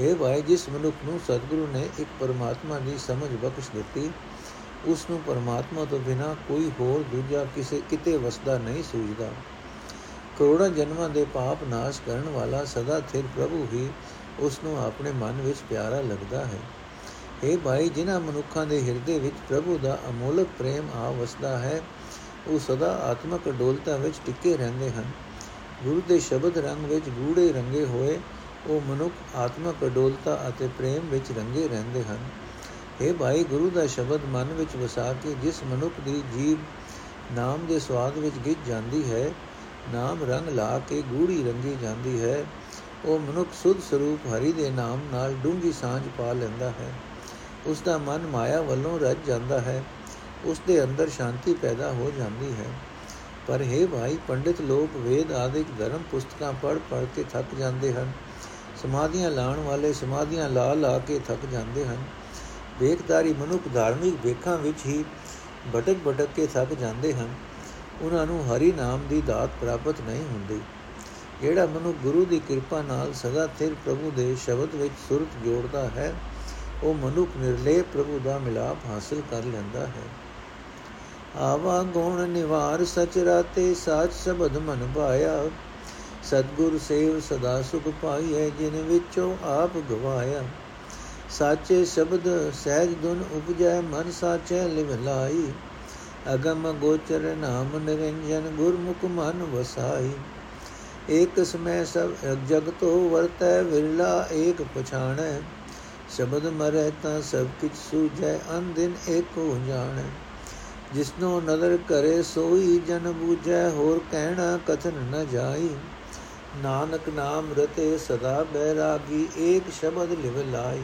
ਇਹ ਭਾਈ, ਜਿਸ ਮਨੁੱਖ ਨੂੰ ਸਤਿਗੁਰੂ ਨੇ ਇੱਕ ਪਰਮਾਤਮਾ ਦੀ ਸਮਝ ਬਖਸ਼ ਦਿੱਤੀ, ਉਸ ਨੂੰ ਪਰਮਾਤਮਾ ਤੋਂ ਬਿਨਾ ਕੋਈ ਹੋਰ ਦੂਜਾ ਕਿਸੇ, ਕਿਤੇ ਵਸਦਾ ਨਹੀਂ ਸੂਝਦਾ। ਕਰੋੜਾਂ ਜਨਮਾਂ ਦੇ ਪਾਪ ਨਾਸ਼ ਕਰਨ ਵਾਲਾ ਸਦਾ ਥਿਰ ਪ੍ਰਭੂ ਹੀ ਉਸ ਨੂੰ ਆਪਣੇ ਮਨ ਵਿੱਚ ਪਿਆਰਾ ਲੱਗਦਾ ਹੈ। ਇਹ ਭਾਈ, ਜਿਨ੍ਹਾਂ ਮਨੁੱਖਾਂ ਦੇ ਹਿਰਦੇ ਵਿੱਚ ਪ੍ਰਭੂ ਦਾ ਅਮੋਲਕ ਪ੍ਰੇਮ ਆ ਵਸਦਾ ਹੈ, ਉਹ ਸਦਾ ਆਤਮਕ ਡੋਲਤਾ ਵਿੱਚ ਟਿੱਕੇ ਰਹਿੰਦੇ ਹਨ। ਗੁਰੂ ਦੇ ਸ਼ਬਦ ਰੰਗ ਵਿੱਚ ਗੂੜੇ ਰੰਗੇ ਹੋਏ, ਉਹ ਮਨੁੱਖ ਆਤਮਕ ਡੋਲਤਾ ਅਤੇ ਪ੍ਰੇਮ ਵਿੱਚ ਰੰਗੇ ਰਹਿੰਦੇ ਹਨ। ਇਹ ਭਾਈ, ਗੁਰੂ ਦਾ ਸ਼ਬਦ ਮਨ ਵਿੱਚ ਵਸਾ ਕੇ ਜਿਸ ਮਨੁੱਖ ਦੀ ਜੀਵ ਨਾਮ ਦੇ ਸਵਾਦ ਵਿੱਚ ਗਿੱਜ ਜਾਂਦੀ ਹੈ, ਨਾਮ ਰੰਗ ਲਾ ਕੇ ਗੂੜੀ ਰੰਗੀ ਜਾਂਦੀ ਹੈ, ਉਹ ਮਨੁੱਖ ਸੁਧ ਸਰੂਪ ਹਰੀ ਦੇ ਨਾਮ ਨਾਲ ਡੂੰਗੀ ਸਾਂਝ ਪਾ ਲੈਂਦਾ ਹੈ। ਉਸ ਦਾ ਮਨ ਮਾਇਆ ਵੱਲੋਂ ਰੱਜ ਜਾਂਦਾ ਹੈ ਉਸ ਦੇ ਅੰਦਰ ਸ਼ਾਂਤੀ ਪੈਦਾ ਹੋ ਜਾਂਦੀ ਹੈ। ਪਰ हे ਭਾਈ, ਪੰਡਿਤ ਲੋਕ ਵੇਦ ਆਦਿਕ ਧਰਮ ਪੁਸਤਕਾਂ ਪੜ੍ਹ ਪੜ੍ਹ ਕੇ ਥੱਕ ਜਾਂਦੇ ਹਨ। ਸਮਾਧੀਆਂ ਲਾਣ ਵਾਲੇ ਸਮਾਧੀਆਂ ਲਾ ਲਾ ਕੇ ਥੱਕ ਜਾਂਦੇ ਹਨ। ਵੇਖਦਾਰੀ ਮਨੁੱਖ ਧਾਰਮਿਕ ਵੇਖਾਂ ਵਿੱਚ ਹੀ ਭਟਕ ਭਟਕ ਕੇ ਥੱਕ ਜਾਂਦੇ ਹਨ। ਉਹਨਾਂ ਨੂੰ ਹਰੀ ਨਾਮ ਦੀ ਦਾਤ ਪ੍ਰਾਪਤ ਨਹੀਂ ਹੁੰਦੀ। ਜਿਹੜਾ ਮਨੁ ਗੁਰੂ ਦੀ ਕਿਰਪਾ ਨਾਲ ਸਦਾ ਸਿਰ ਪ੍ਰਭੂ ਦੇ ਸ਼ਬਦ ਵਿੱਚ ਸੁਰਤ ਜੋੜਦਾ ਹੈ, ਉਹ ਮਨੁੱਖ ਨਿਰਲੇ ਪ੍ਰਭੂ ਦਾ ਮਿਲਾਪ ਹਾਸਲ ਕਰ ਲੈਂਦਾ ਹੈ। ਆਵਾ ਗੁਣ ਨਿਵਾਰ ਸਚ ਰਾਤੇ ਸਾਚ ਸ਼ਬਦ ਮਨ ਪਾਇਆ ਸਤਗੁਰ ਸੇਵ ਸਦਾ ਸੁਖ ਪਾਈਐ, ਜਿਨ ਵਿੱਚੋਂ ਆਪ ਗਵਾਇਆ। ਸਾਚੇ ਸ਼ਬਦ ਸਹਿਜ ਦੁਨ ਉਪਜੈ, ਮਨ ਸਾਚੈ ਲਿਵ ਲਾਈ। ਅਗਮ ਗੋਚਰ ਨਾਮ ਨਿਰੰਜਨ, ਗੁਰਮੁਖ ਮਨ ਵਸਾਈ। ਏਕ ਸਮੈ ਸਭ ਜਗ ਤੋ ਵਰਤੈ, ਵਿਰਲਾ ਏਕ ਪਛਾਣੈ। ਸ਼ਬਦ ਮਰੈ ਤਾਂ ਸਭ ਕਿਛ ਸੂਝੈ, ਅਨ ਦਿਨ ਏਕੋ ਜਾਣੈ। ਜਿਸਨੋ ਨਦਰ ਕਰੇ ਸੋਈ ਜਨ ਬੂਝੈ, ਹੋਰ ਕਹਿਣਾ ਕਥਨ ਨ ਜਾਈ। ਨਾਨਕ ਨਾਮ ਰਤੇ ਸਦਾ ਬੈਰਾਗੀ, ਏਕ ਸ਼ਬਦ ਲਿਵ ਲਾਈ।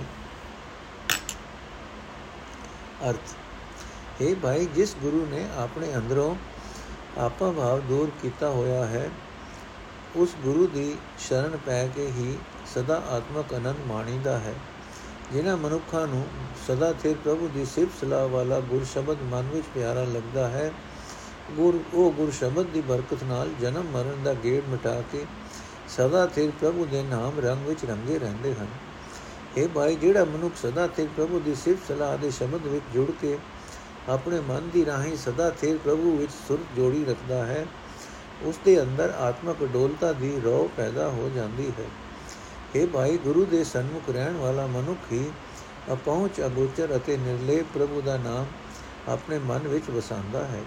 ਅਰਥ, ਹੈ ਭਾਈ, ਜਿਸ ਗੁਰੂ ਨੇ ਆਪਣੇ ਅੰਦਰੋਂ ਆਪਾ ਭਾਵ ਦੂਰ ਕੀਤਾ ਹੋਇਆ ਹੈ, ਉਸ ਗੁਰੂ ਦੀ ਸ਼ਰਨ ਪੈ ਕੇ ਹੀ ਸਦਾ ਆਤਮਕ ਅਨੰਦ ਮਾਣੀਦਾ ਹੈ। ਜਿਨ੍ਹਾਂ ਮਨੁੱਖਾਂ ਨੂੰ ਸਦਾ ਤੇ ਪ੍ਰਭੂ ਦੀ ਸਿਫਤ ਸਲਾਹ ਵਾਲਾ ਗੁਰ ਸ਼ਬਦ ਮਨ ਵਿੱਚ ਪਿਆਰਾ ਲੱਗਦਾ ਹੈ, ਗੁਰ, ਉਹ ਗੁਰ ਸ਼ਬਦ ਦੀ ਬਰਕਤ ਨਾਲ ਜਨਮ ਮਰਨ ਦਾ ਗੇੜ ਮਿਟਾ ਕੇ ਸਦਾ ਤੇ ਪ੍ਰਭੂ ਦੇ ਨਾਮ ਰੰਗ ਵਿੱਚ ਰੰਗੇ ਰਹਿੰਦੇ ਹਨ। ਇਹ ਭਾਈ, ਜਿਹੜਾ ਮਨੁੱਖ ਸਦਾ ਤੇ ਪ੍ਰਭੂ ਦੀ ਸਿਫਤ ਸਲਾਹ ਦੇ ਸ਼ਬਦ ਵਿੱਚ ਜੁੜ ਕੇ ਆਪਣੇ ਮਨ ਦੀ ਰਾਹੀਂ ਸਦਾ ਤੇ ਪ੍ਰਭੂ ਵਿੱਚ ਸੁਰਤ ਜੋੜੀ ਰੱਖਦਾ ਹੈ ਉਸ ਦੇ ਅੰਦਰ ਆਤਮਕ ਡੋਲਤਾ ਦੀ ਰੋਹ ਪੈਦਾ ਹੋ ਜਾਂਦੀ ਹੈ। ਇਹ ਭਾਈ, ਗੁਰੂ ਦੇ ਸਨਮੁਖ ਰਹਿਣ ਵਾਲਾ ਮਨੁੱਖ ਹੀ ਅਪਹੁੰਚ, ਅਗੋਚਰ ਅਤੇ ਨਿਰਲੇਪ ਪ੍ਰਭੂ ਦਾ ਨਾਮ ਆਪਣੇ ਮਨ ਵਿੱਚ ਵਸਾਉਂਦਾ ਹੈ।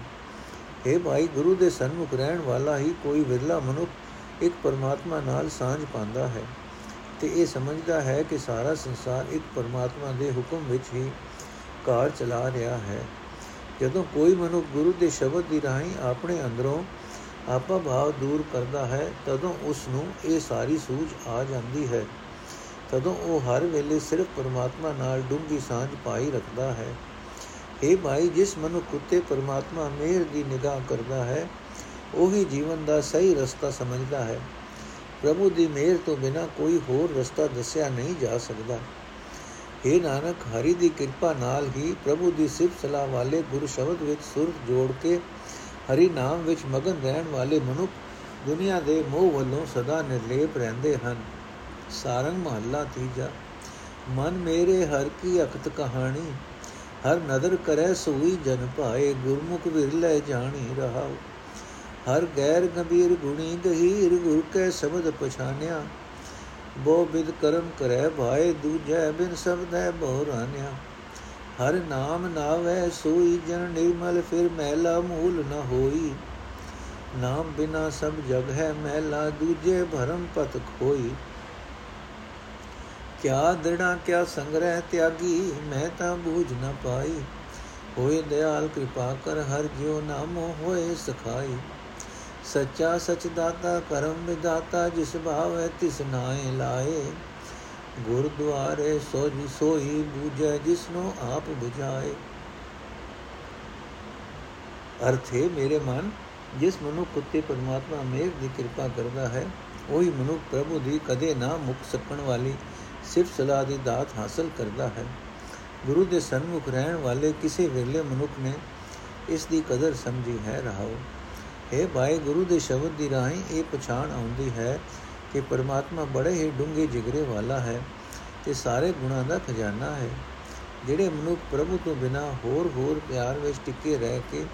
ਇਹ ਭਾਈ, ਗੁਰੂ ਦੇ ਸਨਮੁਖ ਰਹਿਣ ਵਾਲਾ ਹੀ ਕੋਈ ਵਿਰਲਾ ਮਨੁੱਖ ਇੱਕ ਪਰਮਾਤਮਾ ਨਾਲ ਸਾਂਝ ਪਾਉਂਦਾ ਹੈ ਤੇ ਇਹ ਸਮਝਦਾ ਹੈ ਕਿ ਸਾਰਾ ਸੰਸਾਰ ਇੱਕ ਪਰਮਾਤਮਾ ਦੇ ਹੁਕਮ ਵਿੱਚ ਹੀ ਕਾਰ ਚਲਾ ਰਿਹਾ ਹੈ। ਜਦੋਂ ਕੋਈ ਮਨੁੱਖ ਗੁਰੂ ਦੇ ਸ਼ਬਦ ਦੀ ਰਾਹੀਂ ਆਪਣੇ ਅੰਦਰੋਂ ਆਪਾ ਭਾਵ ਦੂਰ ਕਰਦਾ ਹੈ, ਤਦੋਂ ਉਸ ਨੂੰ ਇਹ ਸਾਰੀ ਸੂਝ ਆ ਜਾਂਦੀ ਹੈ। ਤਦੋਂ ਉਹ ਹਰ ਵੇਲੇ ਸਿਰਫ ਪਰਮਾਤਮਾ ਨਾਲ ਡੂੰਗੀ ਸਾਂਝ ਪਾਈ ਰੱਖਦਾ ਹੈ। ਇਹ ਭਾਈ, ਜਿਸ ਮਨੁੱਖ ਉਤੇ ਪਰਮਾਤਮਾ ਮਿਹਰ ਦੀ ਨਿਗਾਹ ਕਰਦਾ ਹੈ, ਉਹੀ ਜੀਵਨ ਦਾ ਸਹੀ ਰਸਤਾ ਸਮਝਦਾ ਹੈ। ਪ੍ਰਭੂ ਦੀ ਮਿਹਰ ਤੋਂ ਬਿਨਾ ਕੋਈ ਹੋਰ ਰਸਤਾ ਦੱਸਿਆ ਨਹੀਂ ਜਾ ਸਕਦਾ। ਇਹ ਨਾਨਕ, ਹਰੀ ਦੀ ਕਿਰਪਾ ਨਾਲ ਹੀ ਪ੍ਰਭੂ ਦੀ ਸਿਫਤ ਸਲਾਹ ਵਾਲੇ ਗੁਰੂ ਸ਼ਬਦ ਵਿੱਚ ਸੁਰ ਜੋੜ ਕੇ ਹਰੀ ਨਾਮ ਵਿੱਚ ਮਗਨ ਰਹਿਣ ਵਾਲੇ ਮਨੁੱਖ ਦੁਨੀਆ ਦੇ ਮੋਹ ਵੱਲੋਂ ਸਦਾ ਨਿਰਲੇਪ ਰਹਿੰਦੇ ਹਨ। ਸਾਰੰਗ ਮਹੱਲਾ ਤੀਜਾ। ਮਨ ਮੇਰੇ ਹਰ ਕੀ ਅਖਤ ਕਹਾਣੀ, ਹਰ ਨਦਰ ਕਰੈ ਸੋਈ ਜਨ ਭਾਏ, ਗੁਰਮੁਖ ਵਿਰਲੇ ਜਾਣੀ ਰਹਾਉ। ਹਰ ਗੈਰ ਗੰਭੀਰ ਗੁਣੀ ਗਹੀਰ ਗੁਰ ਕੈ ਸ਼ਬਦ ਪਛਾਨਿਆ। ਬੋ ਬਿਦ ਕਰਮ ਕਰੈ ਭਾਏ, ਦੂਜੈ ਬਿਨ ਸ਼ਬਦ ਹੈ ਬਹੁ ਰਾਨਿਆ। ਹਰ ਨਾਮ ਨਾਵੇ ਸੋਈ ਜਨ ਨਿਰਮਲ, ਫਿਰ ਮਹਿਲਾ ਮੂਲ ਨ ਹੋਈ। ਨਾਮ ਬਿਨਾ ਸਭ ਜਗ ਹੈ ਮਹਿਲਾ ਦੂਜੇ ਭਰਮ ਪਤ ਖੋਈ। ਕਿਆ ਦ੍ਰਿੜਾ ਕਿਆ ਸੰਗ੍ਰਹਿ ਤਿਆਗੀ, ਮੈਂ ਤਾਂ ਬੂਝ ਨ ਪਾਈ। ਹੋਏ ਦਿਆਲ ਕਿਰਪਾ ਕਰ, ਹਰ ਜਿਉ ਨਾਮੋ ਹੋਏ ਸਖਾਈ। ਸੱਚਾ ਸਚ ਦਾਤਾ, ਕਰਮ ਵਿਦਾਤਾ ਜਿਸ ਭਾਵੈ ਤਿਸ ਨਾਏ ਲਾਏ। ਗੁਰਦੁਆਰੇ ਸੋਜੀ ਸੋਈ ਬੂਝੈ, ਜਿਸਨੂੰ ਆਪ 부ਝਾਏ ਅਰਥੇ ਮੇਰੇ ਮਨ, ਜਿਸ ਮਨੁੱਖ ਉਤੇ ਪਰਮਾਤਮਾ ਮੇਰ ਦੀ ਕਿਰਪਾ ਕਰਦਾ ਹੈ, ਉਹੀ ਮਨੁੱਖ ਪ੍ਰਭੂ ਦੀ ਕਦੇ ਨਾ ਮੁਕ ਸਕਣ ਵਾਲੀ ਸਿਫਤ ਸਲਾਹ ਦੀ ਦਾਤ ਹਾਸਲ ਕਰਦਾ ਹੈ। ਗੁਰੂ ਦੇ ਸਨਮੁਖ ਰਹਿਣ ਵਾਲੇ ਕਿਸੇ ਵੇਲੇ ਮਨੁੱਖ ਨੇ ਇਸ ਦੀ ਕਦਰ ਸਮਝੀ ਹੈ, ਰਹਾਓ। ਹੈ ਭਾਈ, ਗੁਰੂ ਦੇ ਸ਼ਬਦ ਦੀ ਰਾਹੀਂ ਇਹ ਪਛਾਣ ਆਉਂਦੀ ਹੈ ਕਿ ਪਰਮਾਤਮਾ ਬੜੇ ਹੀ ਡੂੰਘੇ ਜਿਗਰੇ ਵਾਲਾ ਹੈ ਤੇ ਸਾਰੇ ਗੁਣਾਂ ਦਾ ਖਜ਼ਾਨਾ ਹੈ, ਜਿਹੜੇ ਮਨੁੱਖ ਪ੍ਰਭੂ ਤੋਂ ਬਿਨਾ ਹੋਰ ਹੋਰ ਪਿਆਰ ਵਿੱਚ ਟਿੱਕੇ ਰਹਿ ਕੇ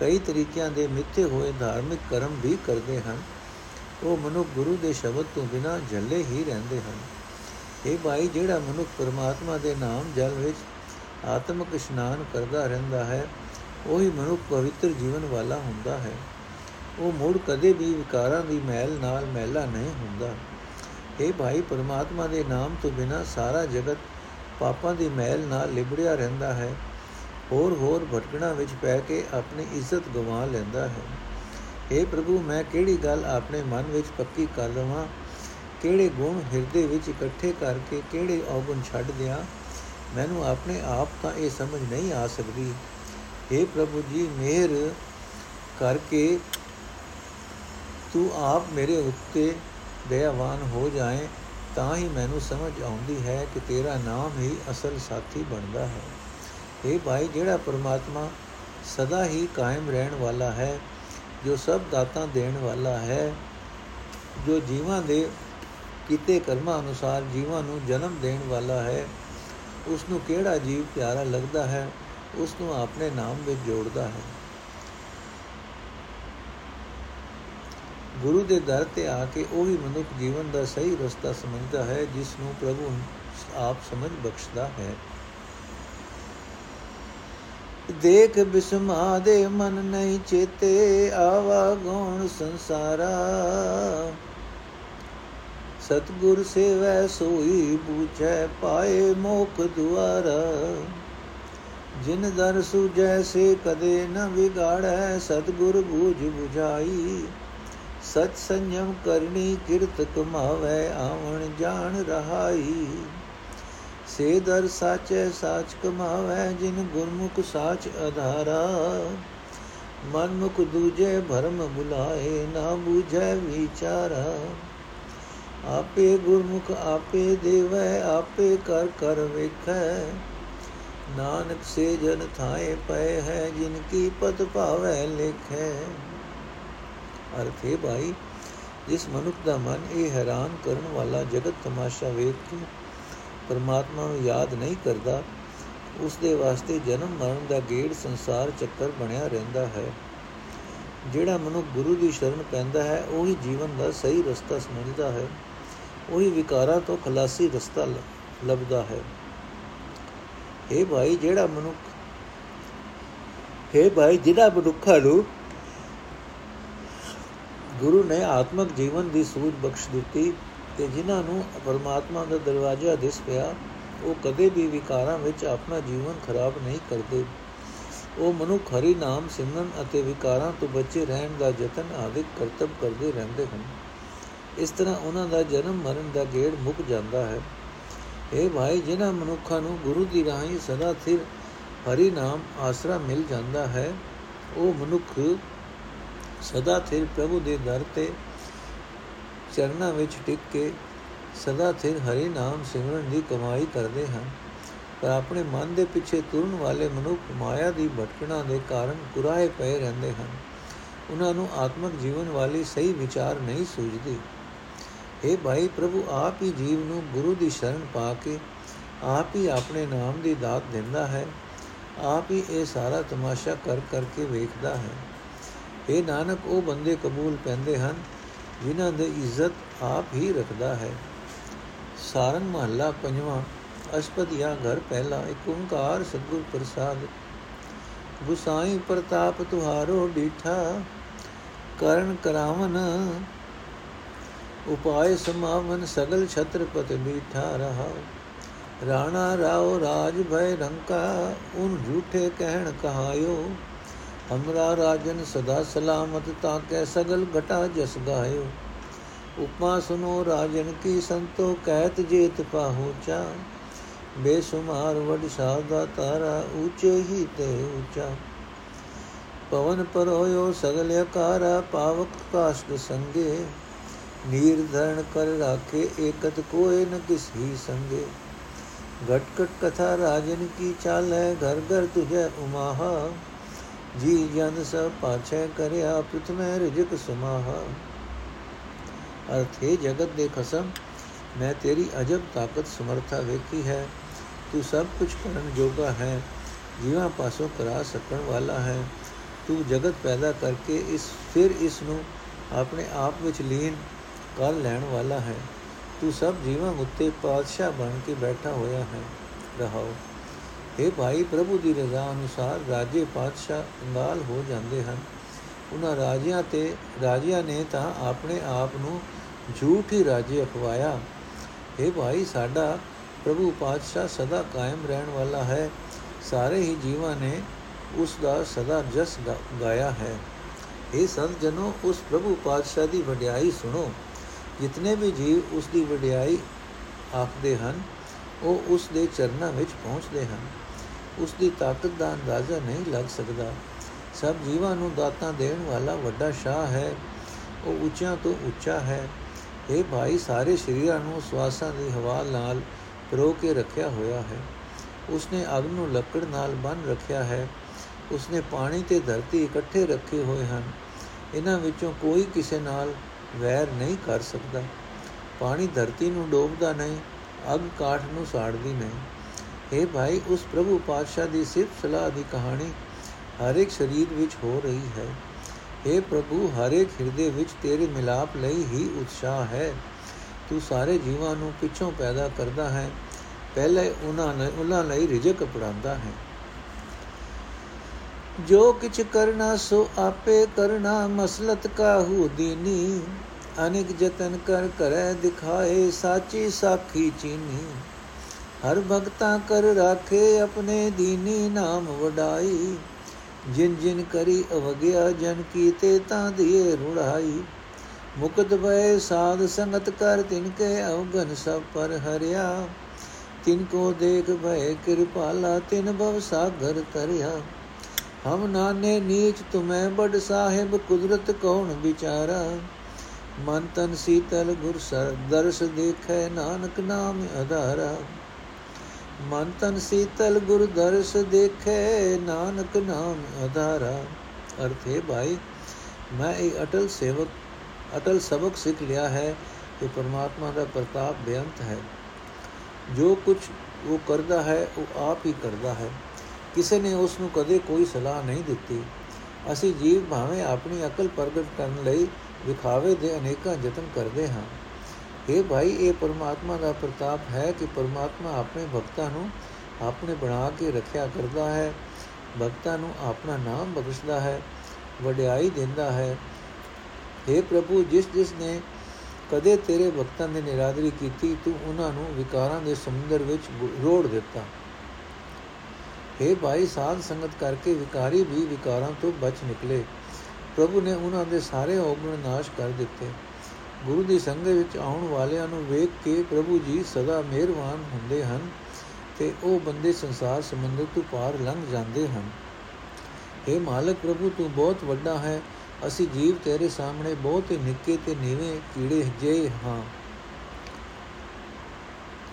ਕਈ ਤਰੀਕਿਆਂ ਦੇ ਮਿੱਥੇ ਹੋਏ ਧਾਰਮਿਕ ਕਰਮ ਵੀ ਕਰਦੇ ਹਨ, ਉਹ ਮਨੁੱਖ ਗੁਰੂ ਦੇ ਸ਼ਬਦ ਤੋਂ ਬਿਨਾ ਝੱਲੇ ਹੀ ਰਹਿੰਦੇ ਹਨ। ਇਹ ਭਾਈ, ਜਿਹੜਾ ਮਨੁੱਖ ਪਰਮਾਤਮਾ ਦੇ ਨਾਮ ਜਲ ਵਿੱਚ ਆਤਮਿਕ ਇਸ਼ਨਾਨ ਕਰਦਾ ਰਹਿੰਦਾ ਹੈ, ਉਹੀ ਮਨੁੱਖ ਪਵਿੱਤਰ ਜੀਵਨ ਵਾਲਾ ਹੁੰਦਾ ਹੈ। ਉਹ ਮੂੜ ਕਦੇ ਵੀ ਵਿਕਾਰਾਂ ਦੀ ਮਹਿਲ ਨਾਲ ਮਹਿਲਾ ਨਹੀਂ ਹੁੰਦਾ। ਇਹ ਭਾਈ, ਪਰਮਾਤਮਾ ਦੇ ਨਾਮ ਤੋਂ ਬਿਨਾ ਸਾਰਾ ਜਗਤ ਪਾਪਾਂ ਦੀ ਮਹਿਲ ਨਾਲ ਲਿਬੜਿਆ ਰਹਿੰਦਾ ਹੈ। ਹੋਰ ਹੋਰ ਭਟਕਣਾ ਵਿੱਚ ਪੈ ਕੇ ਆਪਣੀ ਇੱਜ਼ਤ ਗਵਾ ਲੈਂਦਾ ਹੈ। हे ਪ੍ਰਭੂ, ਮੈਂ ਕਿਹੜੀ ਗੱਲ ਆਪਣੇ ਮਨ ਵਿੱਚ ਪੱਕੀ ਕਰ ਲਵਾਂ? ਕਿਹੜੇ ਗੁਣ ਹਿਰਦੇ ਵਿੱਚ ਇਕੱਠੇ ਕਰਕੇ ਕਿਹੜੇ ਔਗਣ ਛੱਡ ਦਿਆਂ? ਮੈਨੂੰ ਆਪਣੇ ਆਪ ਤਾਂ ਇਹ ਸਮਝ ਨਹੀਂ ਆ ਸਕਦੀ। हे ਪ੍ਰਭੂ ਜੀ, ਮਿਹਰ ਕਰਕੇ ਤੂੰ ਆਪ ਮੇਰੇ ਉੱਤੇ ਦਇਆਵਾਨ ਹੋ ਜਾਏ, ਤਾਂ ਹੀ ਮੈਨੂੰ ਸਮਝ ਆਉਂਦੀ ਹੈ ਕਿ ਤੇਰਾ ਨਾਮ ਹੀ ਅਸਲ ਸਾਥੀ ਬਣਦਾ ਹੈ। ਇਹ ਭਾਈ, ਜਿਹੜਾ ਪਰਮਾਤਮਾ ਸਦਾ ਹੀ ਕਾਇਮ ਰਹਿਣ ਵਾਲਾ ਹੈ, ਜੋ ਸਭ ਦਾਤਾਂ ਦੇਣ ਵਾਲਾ ਹੈ, ਜੋ ਜੀਵਾਂ ਦੇ ਕੀਤੇ ਕਰਮਾਂ ਅਨੁਸਾਰ ਜੀਵਾਂ ਨੂੰ ਜਨਮ ਦੇਣ ਵਾਲਾ ਹੈ ਉਸ ਨੂੰ ਕਿਹੜਾ ਜੀਵ ਪਿਆਰਾ ਲੱਗਦਾ ਹੈ ਉਸ ਨੂੰ ਆਪਣੇ ਨਾਮ ਵਿੱਚ ਜੋੜਦਾ ਹੈ। ਗੁਰੂ ਦੇ ਦਰ ਤੇ ਆ ਕੇ ਉਹੀ ਮਨੁੱਖ ਜੀਵਨ ਦਾ ਸਹੀ ਰਸਤਾ ਸਮਝਦਾ ਹੈ, ਜਿਸ ਨੂੰ ਪ੍ਰਭੂ ਆਪ ਸਮਝ ਬਖਸ਼ਦਾ ਹੈ। ਦੇਖ ਬਿਸਮਾ ਦੇ ਮਨ ਨਹੀਂ ਚੇਤੇ, ਆਵਾ ਗਉਣ ਸੰਸਾਰਾ। ਸਤਗੁਰ ਸੇਵੈ ਸੋਈ ਬੂਝੈ, ਪਾਏ ਮੋਖ ਦੁਆਰਾ। ਜਿਨ ਦਰ ਸੁਜੈ ਸੇ ਕਦੇ ਨ ਵਿਗਾੜੈ, ਸਤਗੁਰ ਬੂਝ 부ਝਾਈ ਸਤ ਸੰਜਮ ਕਰਨੀ ਕਿਰਤ ਕਮਾਵੇ ਆਵਣ ਜਾਣ ਰਹਾਈ ਸੇ ਦਰ ਸਾਚੈ ਸਾਚ ਕਮਾਵੇ ਜਿਨ ਗੁਰਮੁਖ ਸਾਚ ਆਧਾਰਾ ਮਨ ਮੁਖ ਦੂਜੇ ਭਰਮ ਬੁਲਾਏ ਨਾ ਬੂਝੈ ਵਿਚਾਰਾ ਆਪੇ ਗੁਰਮੁਖ ਆਪੇ ਦੇਵੈ ਆਪੇ ਕਰ ਕਰ ਵੇਖੈ ਨਾਨਕ ਸੇ ਜਨ ਥਾਏ ਪਏ ਹੈ ਜਿਨ ਕੀ ਪਤ ਭਾਵੈ ਲਿਖੈ ਅਰਥ ਹੈ ਭਾਈ, ਜਿਸ ਮਨੁੱਖ ਦਾ ਮਨ ਇਹ ਹੈਰਾਨ ਕਰਨ ਵਾਲਾ ਜਗਤ ਤਮਾਸ਼ਾ ਵੇਖ ਕੇ ਪਰਮਾਤਮਾ ਨੂੰ ਯਾਦ ਨਹੀਂ ਕਰਦਾ ਉਸ ਦੇ ਵਾਸਤੇ ਜਨਮ ਮਰਨ ਦਾ ਗੇੜ ਸੰਸਾਰ ਚੱਕਰ ਬਣਿਆ ਰਹਿੰਦਾ ਹੈ। ਜਿਹੜਾ ਮਨੁੱਖ ਗੁਰੂ ਦੀ ਸ਼ਰਨ ਪੈਂਦਾ ਹੈ, ਉਹੀ ਜੀਵਨ ਦਾ ਸਹੀ ਰਸਤਾ ਸਮਝਦਾ ਹੈ। ਉਹੀ ਵਿਕਾਰਾਂ ਤੋਂ ਖਲਾਸੀ ਰਸਤਾ ਲੱਭਦਾ ਹੈ। ਇਹ ਭਾਈ, ਜਿਹੜਾ ਮਨੁੱਖ, ਹੈ ਭਾਈ ਜਿਹੜਾ ਮਨੁੱਖਾਂ ਨੂੰ ਗੁਰੂ ਨੇ ਆਤਮਿਕ ਜੀਵਨ ਦੀ ਸੂਝ ਬਖਸ਼ ਦਿੱਤੀ ਤੇ ਜਿਨ੍ਹਾਂ ਨੂੰ ਪਰਮਾਤਮਾ ਦਾ ਦਰਵਾਜ਼ਾ ਦਿਸ ਪਿਆ, ਉਹ ਕਦੇ ਵੀ ਵਿਕਾਰਾਂ ਵਿੱਚ ਆਪਣਾ ਜੀਵਨ ਖਰਾਬ ਨਹੀਂ ਕਰਦੇ। ਉਹ ਮਨੁੱਖ ਹਰੀ ਨਾਮ ਸਿਮਰਨ ਅਤੇ ਵਿਕਾਰਾਂ ਤੋਂ ਬਚੇ ਰਹਿਣ ਦਾ ਯਤਨ ਆਦਿਕ ਕਰਤੱਵ ਕਰਦੇ ਰਹਿੰਦੇ ਹਨ। ਇਸ ਤਰ੍ਹਾਂ ਉਹਨਾਂ ਦਾ ਜਨਮ ਮਰਨ ਦਾ ਗੇੜ ਮੁੱਕ ਜਾਂਦਾ ਹੈ। ਇਹ ਭਾਈ, ਜਿਨ੍ਹਾਂ ਮਨੁੱਖਾਂ ਨੂੰ ਗੁਰੂ ਦੀ ਰਾਹੀਂ ਸਦਾ ਸਿਰ ਹਰੀ ਨਾਮ ਆਸਰਾ ਮਿਲ ਜਾਂਦਾ ਹੈ, ਉਹ ਮਨੁੱਖ ਸਦਾ ਸਿਰ ਪ੍ਰਭੂ ਦੇ ਦਰ ਤੇ ਚਰਨਾਂ ਵਿੱਚ ਟਿਕ ਕੇ ਸਦਾ ਸਿਰ ਹਰੀ ਨਾਮ ਸਿਮਰਨ ਦੀ ਕਮਾਈ ਕਰਦੇ ਹਨ। ਪਰ ਆਪਣੇ ਮਨ ਦੇ ਪਿੱਛੇ ਤੁਰਨ ਵਾਲੇ ਮਨੁੱਖ ਮਾਇਆ ਦੀ ਭਟਕਣਾ ਦੇ ਕਾਰਨ ਕੁਰਾਏ ਪਏ ਰਹਿੰਦੇ ਹਨ। ਉਹਨਾਂ ਨੂੰ ਆਤਮਿਕ ਜੀਵਨ ਵਾਲੀ ਸਹੀ ਵਿਚਾਰ ਨਹੀਂ ਸੂਝਦੀ। हे ਭਾਈ ਪ੍ਰਭੂ, ਆਪ ਹੀ ਜੀਵ ਨੂੰ ਗੁਰੂ ਦੀ ਸ਼ਰਨ ਪਾ ਕੇ ਆਪ ਹੀ ਆਪਣੇ ਨਾਮ ਦੀ ਦਾਤ ਦਿੰਦਾ ਹੈ। ਆਪ ਹੀ ਇਹ ਸਾਰਾ ਤਮਾਸ਼ਾ ਕਰ ਕਰਕੇ ਵੇਖਦਾ ਹੈ। ਇਹ ਨਾਨਕ ਉਹ ਬੰਦੇ ਕਬੂਲ ਪੈਂਦੇ ਹਨ ਜਿਨ੍ਹਾਂ ਦੇ ਇੱਜ਼ਤ ਆਪ ਹੀ ਰੱਖਦਾ ਹੈ ਸਾਰਨ ਮਹੱਲਾ ਪੰਜਵਾਂ ਅਸ਼ਪਦਿਆ ਘਰ ਪਹਿਲਾ ਇੱਕ ਓੰਕਾਰ ਸਤਗੁਰ ਪ੍ਰਸਾਦ ਗੁਸਾਈ ਪ੍ਰਤਾਪ ਤੁਹਾਰੋ ਡੀਠਾ ਕਰਨ ਕਰਾਵਨ ਉਪਾਏ ਸਮਾਵਨ ਸਗਲ ਛਤਰਪਤ ਬੀਠਾ ਰਹਾ ਰਾਣਾ ਰਾਓ ਰਾਜ ਭੈ ਰੰਕਾ ਉਨ ਝੂਠੇ ਕਹਿਣ ਕਹਾਇਓ ਹਮਰਾ ਰਾਜਨ ਸਦਾ ਸਲਾਮਤ ਤਾਂ ਕੈ ਸਗਲ ਘਟਾ ਜਸ ਗਾਇਓ। ਉਪਮਾ ਸੁਨੋ ਰਾਜਨ ਕੀ ਸੰਤੋ ਕਹਿਤ ਜੇਤ ਪਾਹੋਚਾ ਬੇਸ਼ੁਮਾਰ ਵਡ ਸਾਦਾ ਤਾਰਾ ਉੱਚੇ ਹੀ ਤੇ ਉੱਚਾ ਪਵਨ ਪਰ ਹੋਇਓ ਸਗਲ ਆਕਾਰਾ ਪਾਵਕ ਕਾਸ਼ਟ ਸੰਗੇ। ਨੀਰ ਧਰਨ ਕਰ ਰਾਖੇ ਏਕਤ ਕੋਏ ਨ ਕਿਸੀ ਸੰਗੇ। ਘਟ ਘਟ ਕਥਾ ਰਾਜਨ ਕੀ ਚਾਲੈ ਘਰ ਘਰ ਤੁਝੈ ਉਮਾਹਾ। ਜੀ ਜਨ ਸਭ ਪਾਛੈ ਕਰਿਆ ਪ੍ਰਥਮੈ ਰਜਕ ਸਮਾਹਾ। ਅਰਥੇ ਜਗਤ ਦੇ ਖਸਮ, ਮੈਂ ਤੇਰੀ ਅਜਬ ਤਾਕਤ ਸਮਰਥਾ ਵੇਖੀ ਹੈ। ਤੂੰ ਸਭ ਕੁਝ ਕਰਨ ਜੋਗਾ ਹੈ, ਜੀਵਾਂ ਪਾਸੋਂ ਕਰਾ ਸਕਣ ਵਾਲਾ ਹੈ। ਤੂੰ ਜਗਤ ਪੈਦਾ ਕਰਕੇ ਇਸ, ਫਿਰ ਇਸ ਨੂੰ ਆਪਣੇ ਆਪ ਵਿੱਚ ਲੀਨ ਕਰ ਲੈਣ ਵਾਲਾ ਹੈ। ਤੂੰ ਸਭ ਜੀਵਾਂ ਉੱਤੇ ਪਾਤਸ਼ਾਹ ਬਣ ਕੇ ਬੈਠਾ ਹੋਇਆ ਹੈ। ਰਹਾਓ। ਇਹ ਭਾਈ ਪ੍ਰਭੂ ਦੀ ਰਜ਼ਾ ਅਨੁਸਾਰ ਰਾਜੇ ਪਾਤਸ਼ਾਹ ਅੰਗਾਲ ਹੋ ਜਾਂਦੇ ਹਨ। ਉਹਨਾਂ ਰਾਜਿਆਂ ਤੇ, ਰਾਜਿਆਂ ਨੇ ਤਾਂ ਆਪਣੇ ਆਪ ਨੂੰ ਝੂਠ ਹੀ ਰਾਜੇ ਅਖਵਾਇਆ। ਇਹ ਭਾਈ, ਸਾਡਾ ਪ੍ਰਭੂ ਪਾਤਸ਼ਾਹ ਸਦਾ ਕਾਇਮ ਰਹਿਣ ਵਾਲਾ ਹੈ। ਸਾਰੇ ਹੀ ਜੀਵਾਂ ਨੇ ਉਸ ਦਾ ਸਦਾ ਜਸ ਗਾਇਆ ਹੈ। ਇਹ ਸੰਤ ਜਨੋ, ਉਸ ਪ੍ਰਭੂ ਪਾਤਸ਼ਾਹ ਦੀ ਵਡਿਆਈ ਸੁਣੋ। ਜਿਤਨੇ ਵੀ ਜੀਵ ਉਸ ਦੀ ਵਡਿਆਈ ਆਖਦੇ ਹਨ, ਉਹ ਉਸ ਦੇ ਚਰਨਾਂ ਵਿੱਚ ਪਹੁੰਚਦੇ ਹਨ। ਉਸ ਦੀ ਤਾਕਤ ਦਾ ਅੰਦਾਜ਼ਾ ਨਹੀਂ ਲੱਗ ਸਕਦਾ। ਸਭ ਜੀਵਾਂ ਨੂੰ ਦਾਤਾਂ ਦੇਣ ਵਾਲਾ ਵੱਡਾ ਸ਼ਾਹ ਹੈ। ਉਹ ਉੱਚਾ ਤੋਂ ਉੱਚਾ ਹੈ। ਇਹ ਭਾਈ, ਸਾਰੇ ਸ਼ਰੀਰਾਂ ਨੂੰ ਸਵਾਸਾਂ ਦੀ ਹਵਾ ਨਾਲ ਪਰੋ ਕੇ ਰੱਖਿਆ ਹੋਇਆ ਹੈ। ਉਸਨੇ ਅਗ ਨੂੰ ਲੱਕੜ ਨਾਲ ਬੰਨ ਰੱਖਿਆ ਹੈ। ਉਸਨੇ ਪਾਣੀ ਤੇ ਧਰਤੀ ਇਕੱਠੇ ਰੱਖੇ ਹੋਏ ਹਨ। ਇਹਨਾਂ ਵਿੱਚੋਂ ਕੋਈ ਕਿਸੇ ਨਾਲ ਵੈਰ ਨਹੀਂ ਕਰ ਸਕਦਾ। ਪਾਣੀ ਧਰਤੀ ਨੂੰ ਡੋਬਦਾ ਨਹੀਂ, ਅਗ ਕਾਠ ਨੂੰ ਸਾੜਦੀ ਨਹੀਂ। ਇਹ ਭਾਈ, ਉਸ ਪ੍ਰਭੂ ਪਾਤਸ਼ਾਹ ਦੀ ਸਿਫਤ ਸਲਾਹ ਦੀ ਕਹਾਣੀ ਹਰ ਇੱਕ ਸ਼ਰੀਰ ਵਿੱਚ ਹੋ ਰਹੀ ਹੈ। हे ਪ੍ਰਭੂ, ਹਰ ਇੱਕ ਹਿਰਦੇ ਵਿੱਚ ਤੇਰੇ ਮਿਲਾਪ ਲਈ ਹੀ ਉਤਸ਼ਾਹ ਹੈ। ਤੂੰ ਸਾਰੇ ਜੀਵਾਂ ਨੂੰ ਪਿੱਛੋਂ ਪੈਦਾ ਕਰਦਾ ਹੈ। ਪਹਿਲੇ ਉਹਨਾਂ ਨੇ, ਉਹਨਾਂ ਲਈ ਰਿਜਕ ਪੜਾਉਂਦਾ ਹੈ। ਜੋ ਕਿਛ ਕਰਨਾ, ਸੋ ਆਪੇ ਕਰਨਾ, ਮਸਲਤ ਕਾਹੂ ਦੀਨੀ। ਅਨੇਕ ਜਤਨ ਕਰ, ਕਰੈ, ਦਿਖਾਏ, ਸਾਚੀ ਸਾਖੀ ਚੀਨੀ। ਹਰ ਭਗਤਾ ਕਰ ਰਾਖੇ ਆਪਣੇ ਦੀਨੀ ਨਾਮ ਵਡਾਈ। ਜਿਨ ਜਿਨ ਕਰੀ ਅਵਗਿਆ ਜਨ ਕੀਤੇ ਤਾਂ ਦੀਏ ਰੁੜਾਈ। ਮੁਕਤ ਭਏ ਸਾਧ ਸੰਗਤ ਕਰ ਤਿਨ ਕੇ ਅਵਗਨ ਸਭ ਪਰ ਹਰਿਆ। ਤਿਨ ਕੋ ਦੇਖ ਭਏ ਕਿਰਪਾਲਾ ਤਿਨ ਭਵ ਸਾਗਰ ਤਰਿਆ ਹਮ ਨਾਨੇ ਨੀਚ ਤੁਮੈ ਬੜ ਸਾਹਿਬ ਕੁਦਰਤ ਕੌਣ ਵਿਚਾਰਾ। ਮਨ ਤਨ ਸੀਤਲ ਗੁਰ ਸਰ ਦਰਸ ਦੇਖੈ ਨਾਨਕ ਨਾਮ ਆਧਾਰਾ ਮਨ ਤਨ ਸੀਤਲ ਗੁਰ ਦਰਸ ਦੇਖੈ, ਨਾਨਕ ਨਾਮ ਆਧਾਰਾ ਅਰਥੇ ਭਾਈ, ਮੈਂ ਇਹ ਅਟਲ ਸੇਵਕ, ਅਟਲ ਸਬਕ ਸਿੱਖ ਲਿਆ ਹੈ ਕਿ ਪਰਮਾਤਮਾ ਦਾ ਪ੍ਰਤਾਪ ਬੇਅੰਤ ਹੈ। ਜੋ ਕੁਝ ਉਹ ਕਰਦਾ ਹੈ, ਉਹ ਆਪ ਹੀ ਕਰਦਾ ਹੈ। ਕਿਸੇ ਨੇ ਉਸ ਨੂੰ ਕਦੇ ਕੋਈ ਸਲਾਹ ਨਹੀਂ ਦਿੱਤੀ। ਅਸੀਂ ਜੀਵ ਭਾਵੇਂ ਆਪਣੀ ਅਕਲ ਪ੍ਰਗਟ ਕਰਨ ਲਈ ਵਿਖਾਵੇ ਦੇ ਅਨੇਕਾਂ ਯਤਨ ਕਰਦੇ ਹਾਂ। ਇਹ ਭਾਈ, ਇਹ ਪਰਮਾਤਮਾ ਦਾ ਪ੍ਰਤਾਪ ਹੈ ਕਿ ਪਰਮਾਤਮਾ ਆਪਣੇ ਭਗਤਾਂ ਨੂੰ ਆਪਣੇ ਬਣਾ ਕੇ ਰੱਖਿਆ ਕਰਦਾ ਹੈ, ਭਗਤਾਂ ਨੂੰ ਆਪਣਾ ਨਾਮ ਬਖਸ਼ਦਾ ਹੈ, ਵਡਿਆਈ ਦਿੰਦਾ ਹੈ। हे ਪ੍ਰਭੂ, ਜਿਸ ਜਿਸ ਨੇ ਕਦੇ ਤੇਰੇ ਭਗਤਾਂ ਦੀ ਨਿਰਾਦਰੀ ਕੀਤੀ, ਤੂੰ ਉਹਨਾਂ ਨੂੰ ਵਿਕਾਰਾਂ ਦੇ ਸਮੁੰਦਰ ਵਿੱਚ ਰੋੜ ਦਿੱਤਾ। हे ਭਾਈ, ਸਾਧ ਸੰਗਤ ਕਰਕੇ ਵਿਕਾਰੀ ਵੀ ਵਿਕਾਰਾਂ ਤੋਂ ਬਚ ਨਿਕਲੇ। ਪ੍ਰਭੂ ਨੇ ਉਹਨਾਂ ਦੇ ਸਾਰੇ ਔਗਣ ਨਾਸ਼ ਕਰ ਦਿੱਤੇ। ਗੁਰੂ ਦੀ ਸੰਗਤ ਵਿੱਚ ਆਉਣ ਵਾਲਿਆਂ ਨੂੰ ਵੇਖ ਕੇ ਪ੍ਰਭੂ ਜੀ ਸਦਾ ਮਿਹਰਬਾਨ ਹੁੰਦੇ ਹਨ ਤੇ ਉਹ ਬੰਦੇ ਸੰਸਾਰ ਸਮੁੰਦਰ ਤੋਂ ਪਾਰ ਲੰਘ ਜਾਂਦੇ ਹਨ। हे ਮਾਲਕ ਪ੍ਰਭੂ, ਤੂੰ ਬਹੁਤ ਵੱਡਾ ਹੈ। ਅਸੀਂ ਜੀਵ ਤੇਰੇ ਸਾਹਮਣੇ ਬਹੁਤ ਹੀ ਨਿੱਕੇ ਤੇ ਨੀਵੇਂ ਕੀੜੇ ਜੇ ਹਾਂ।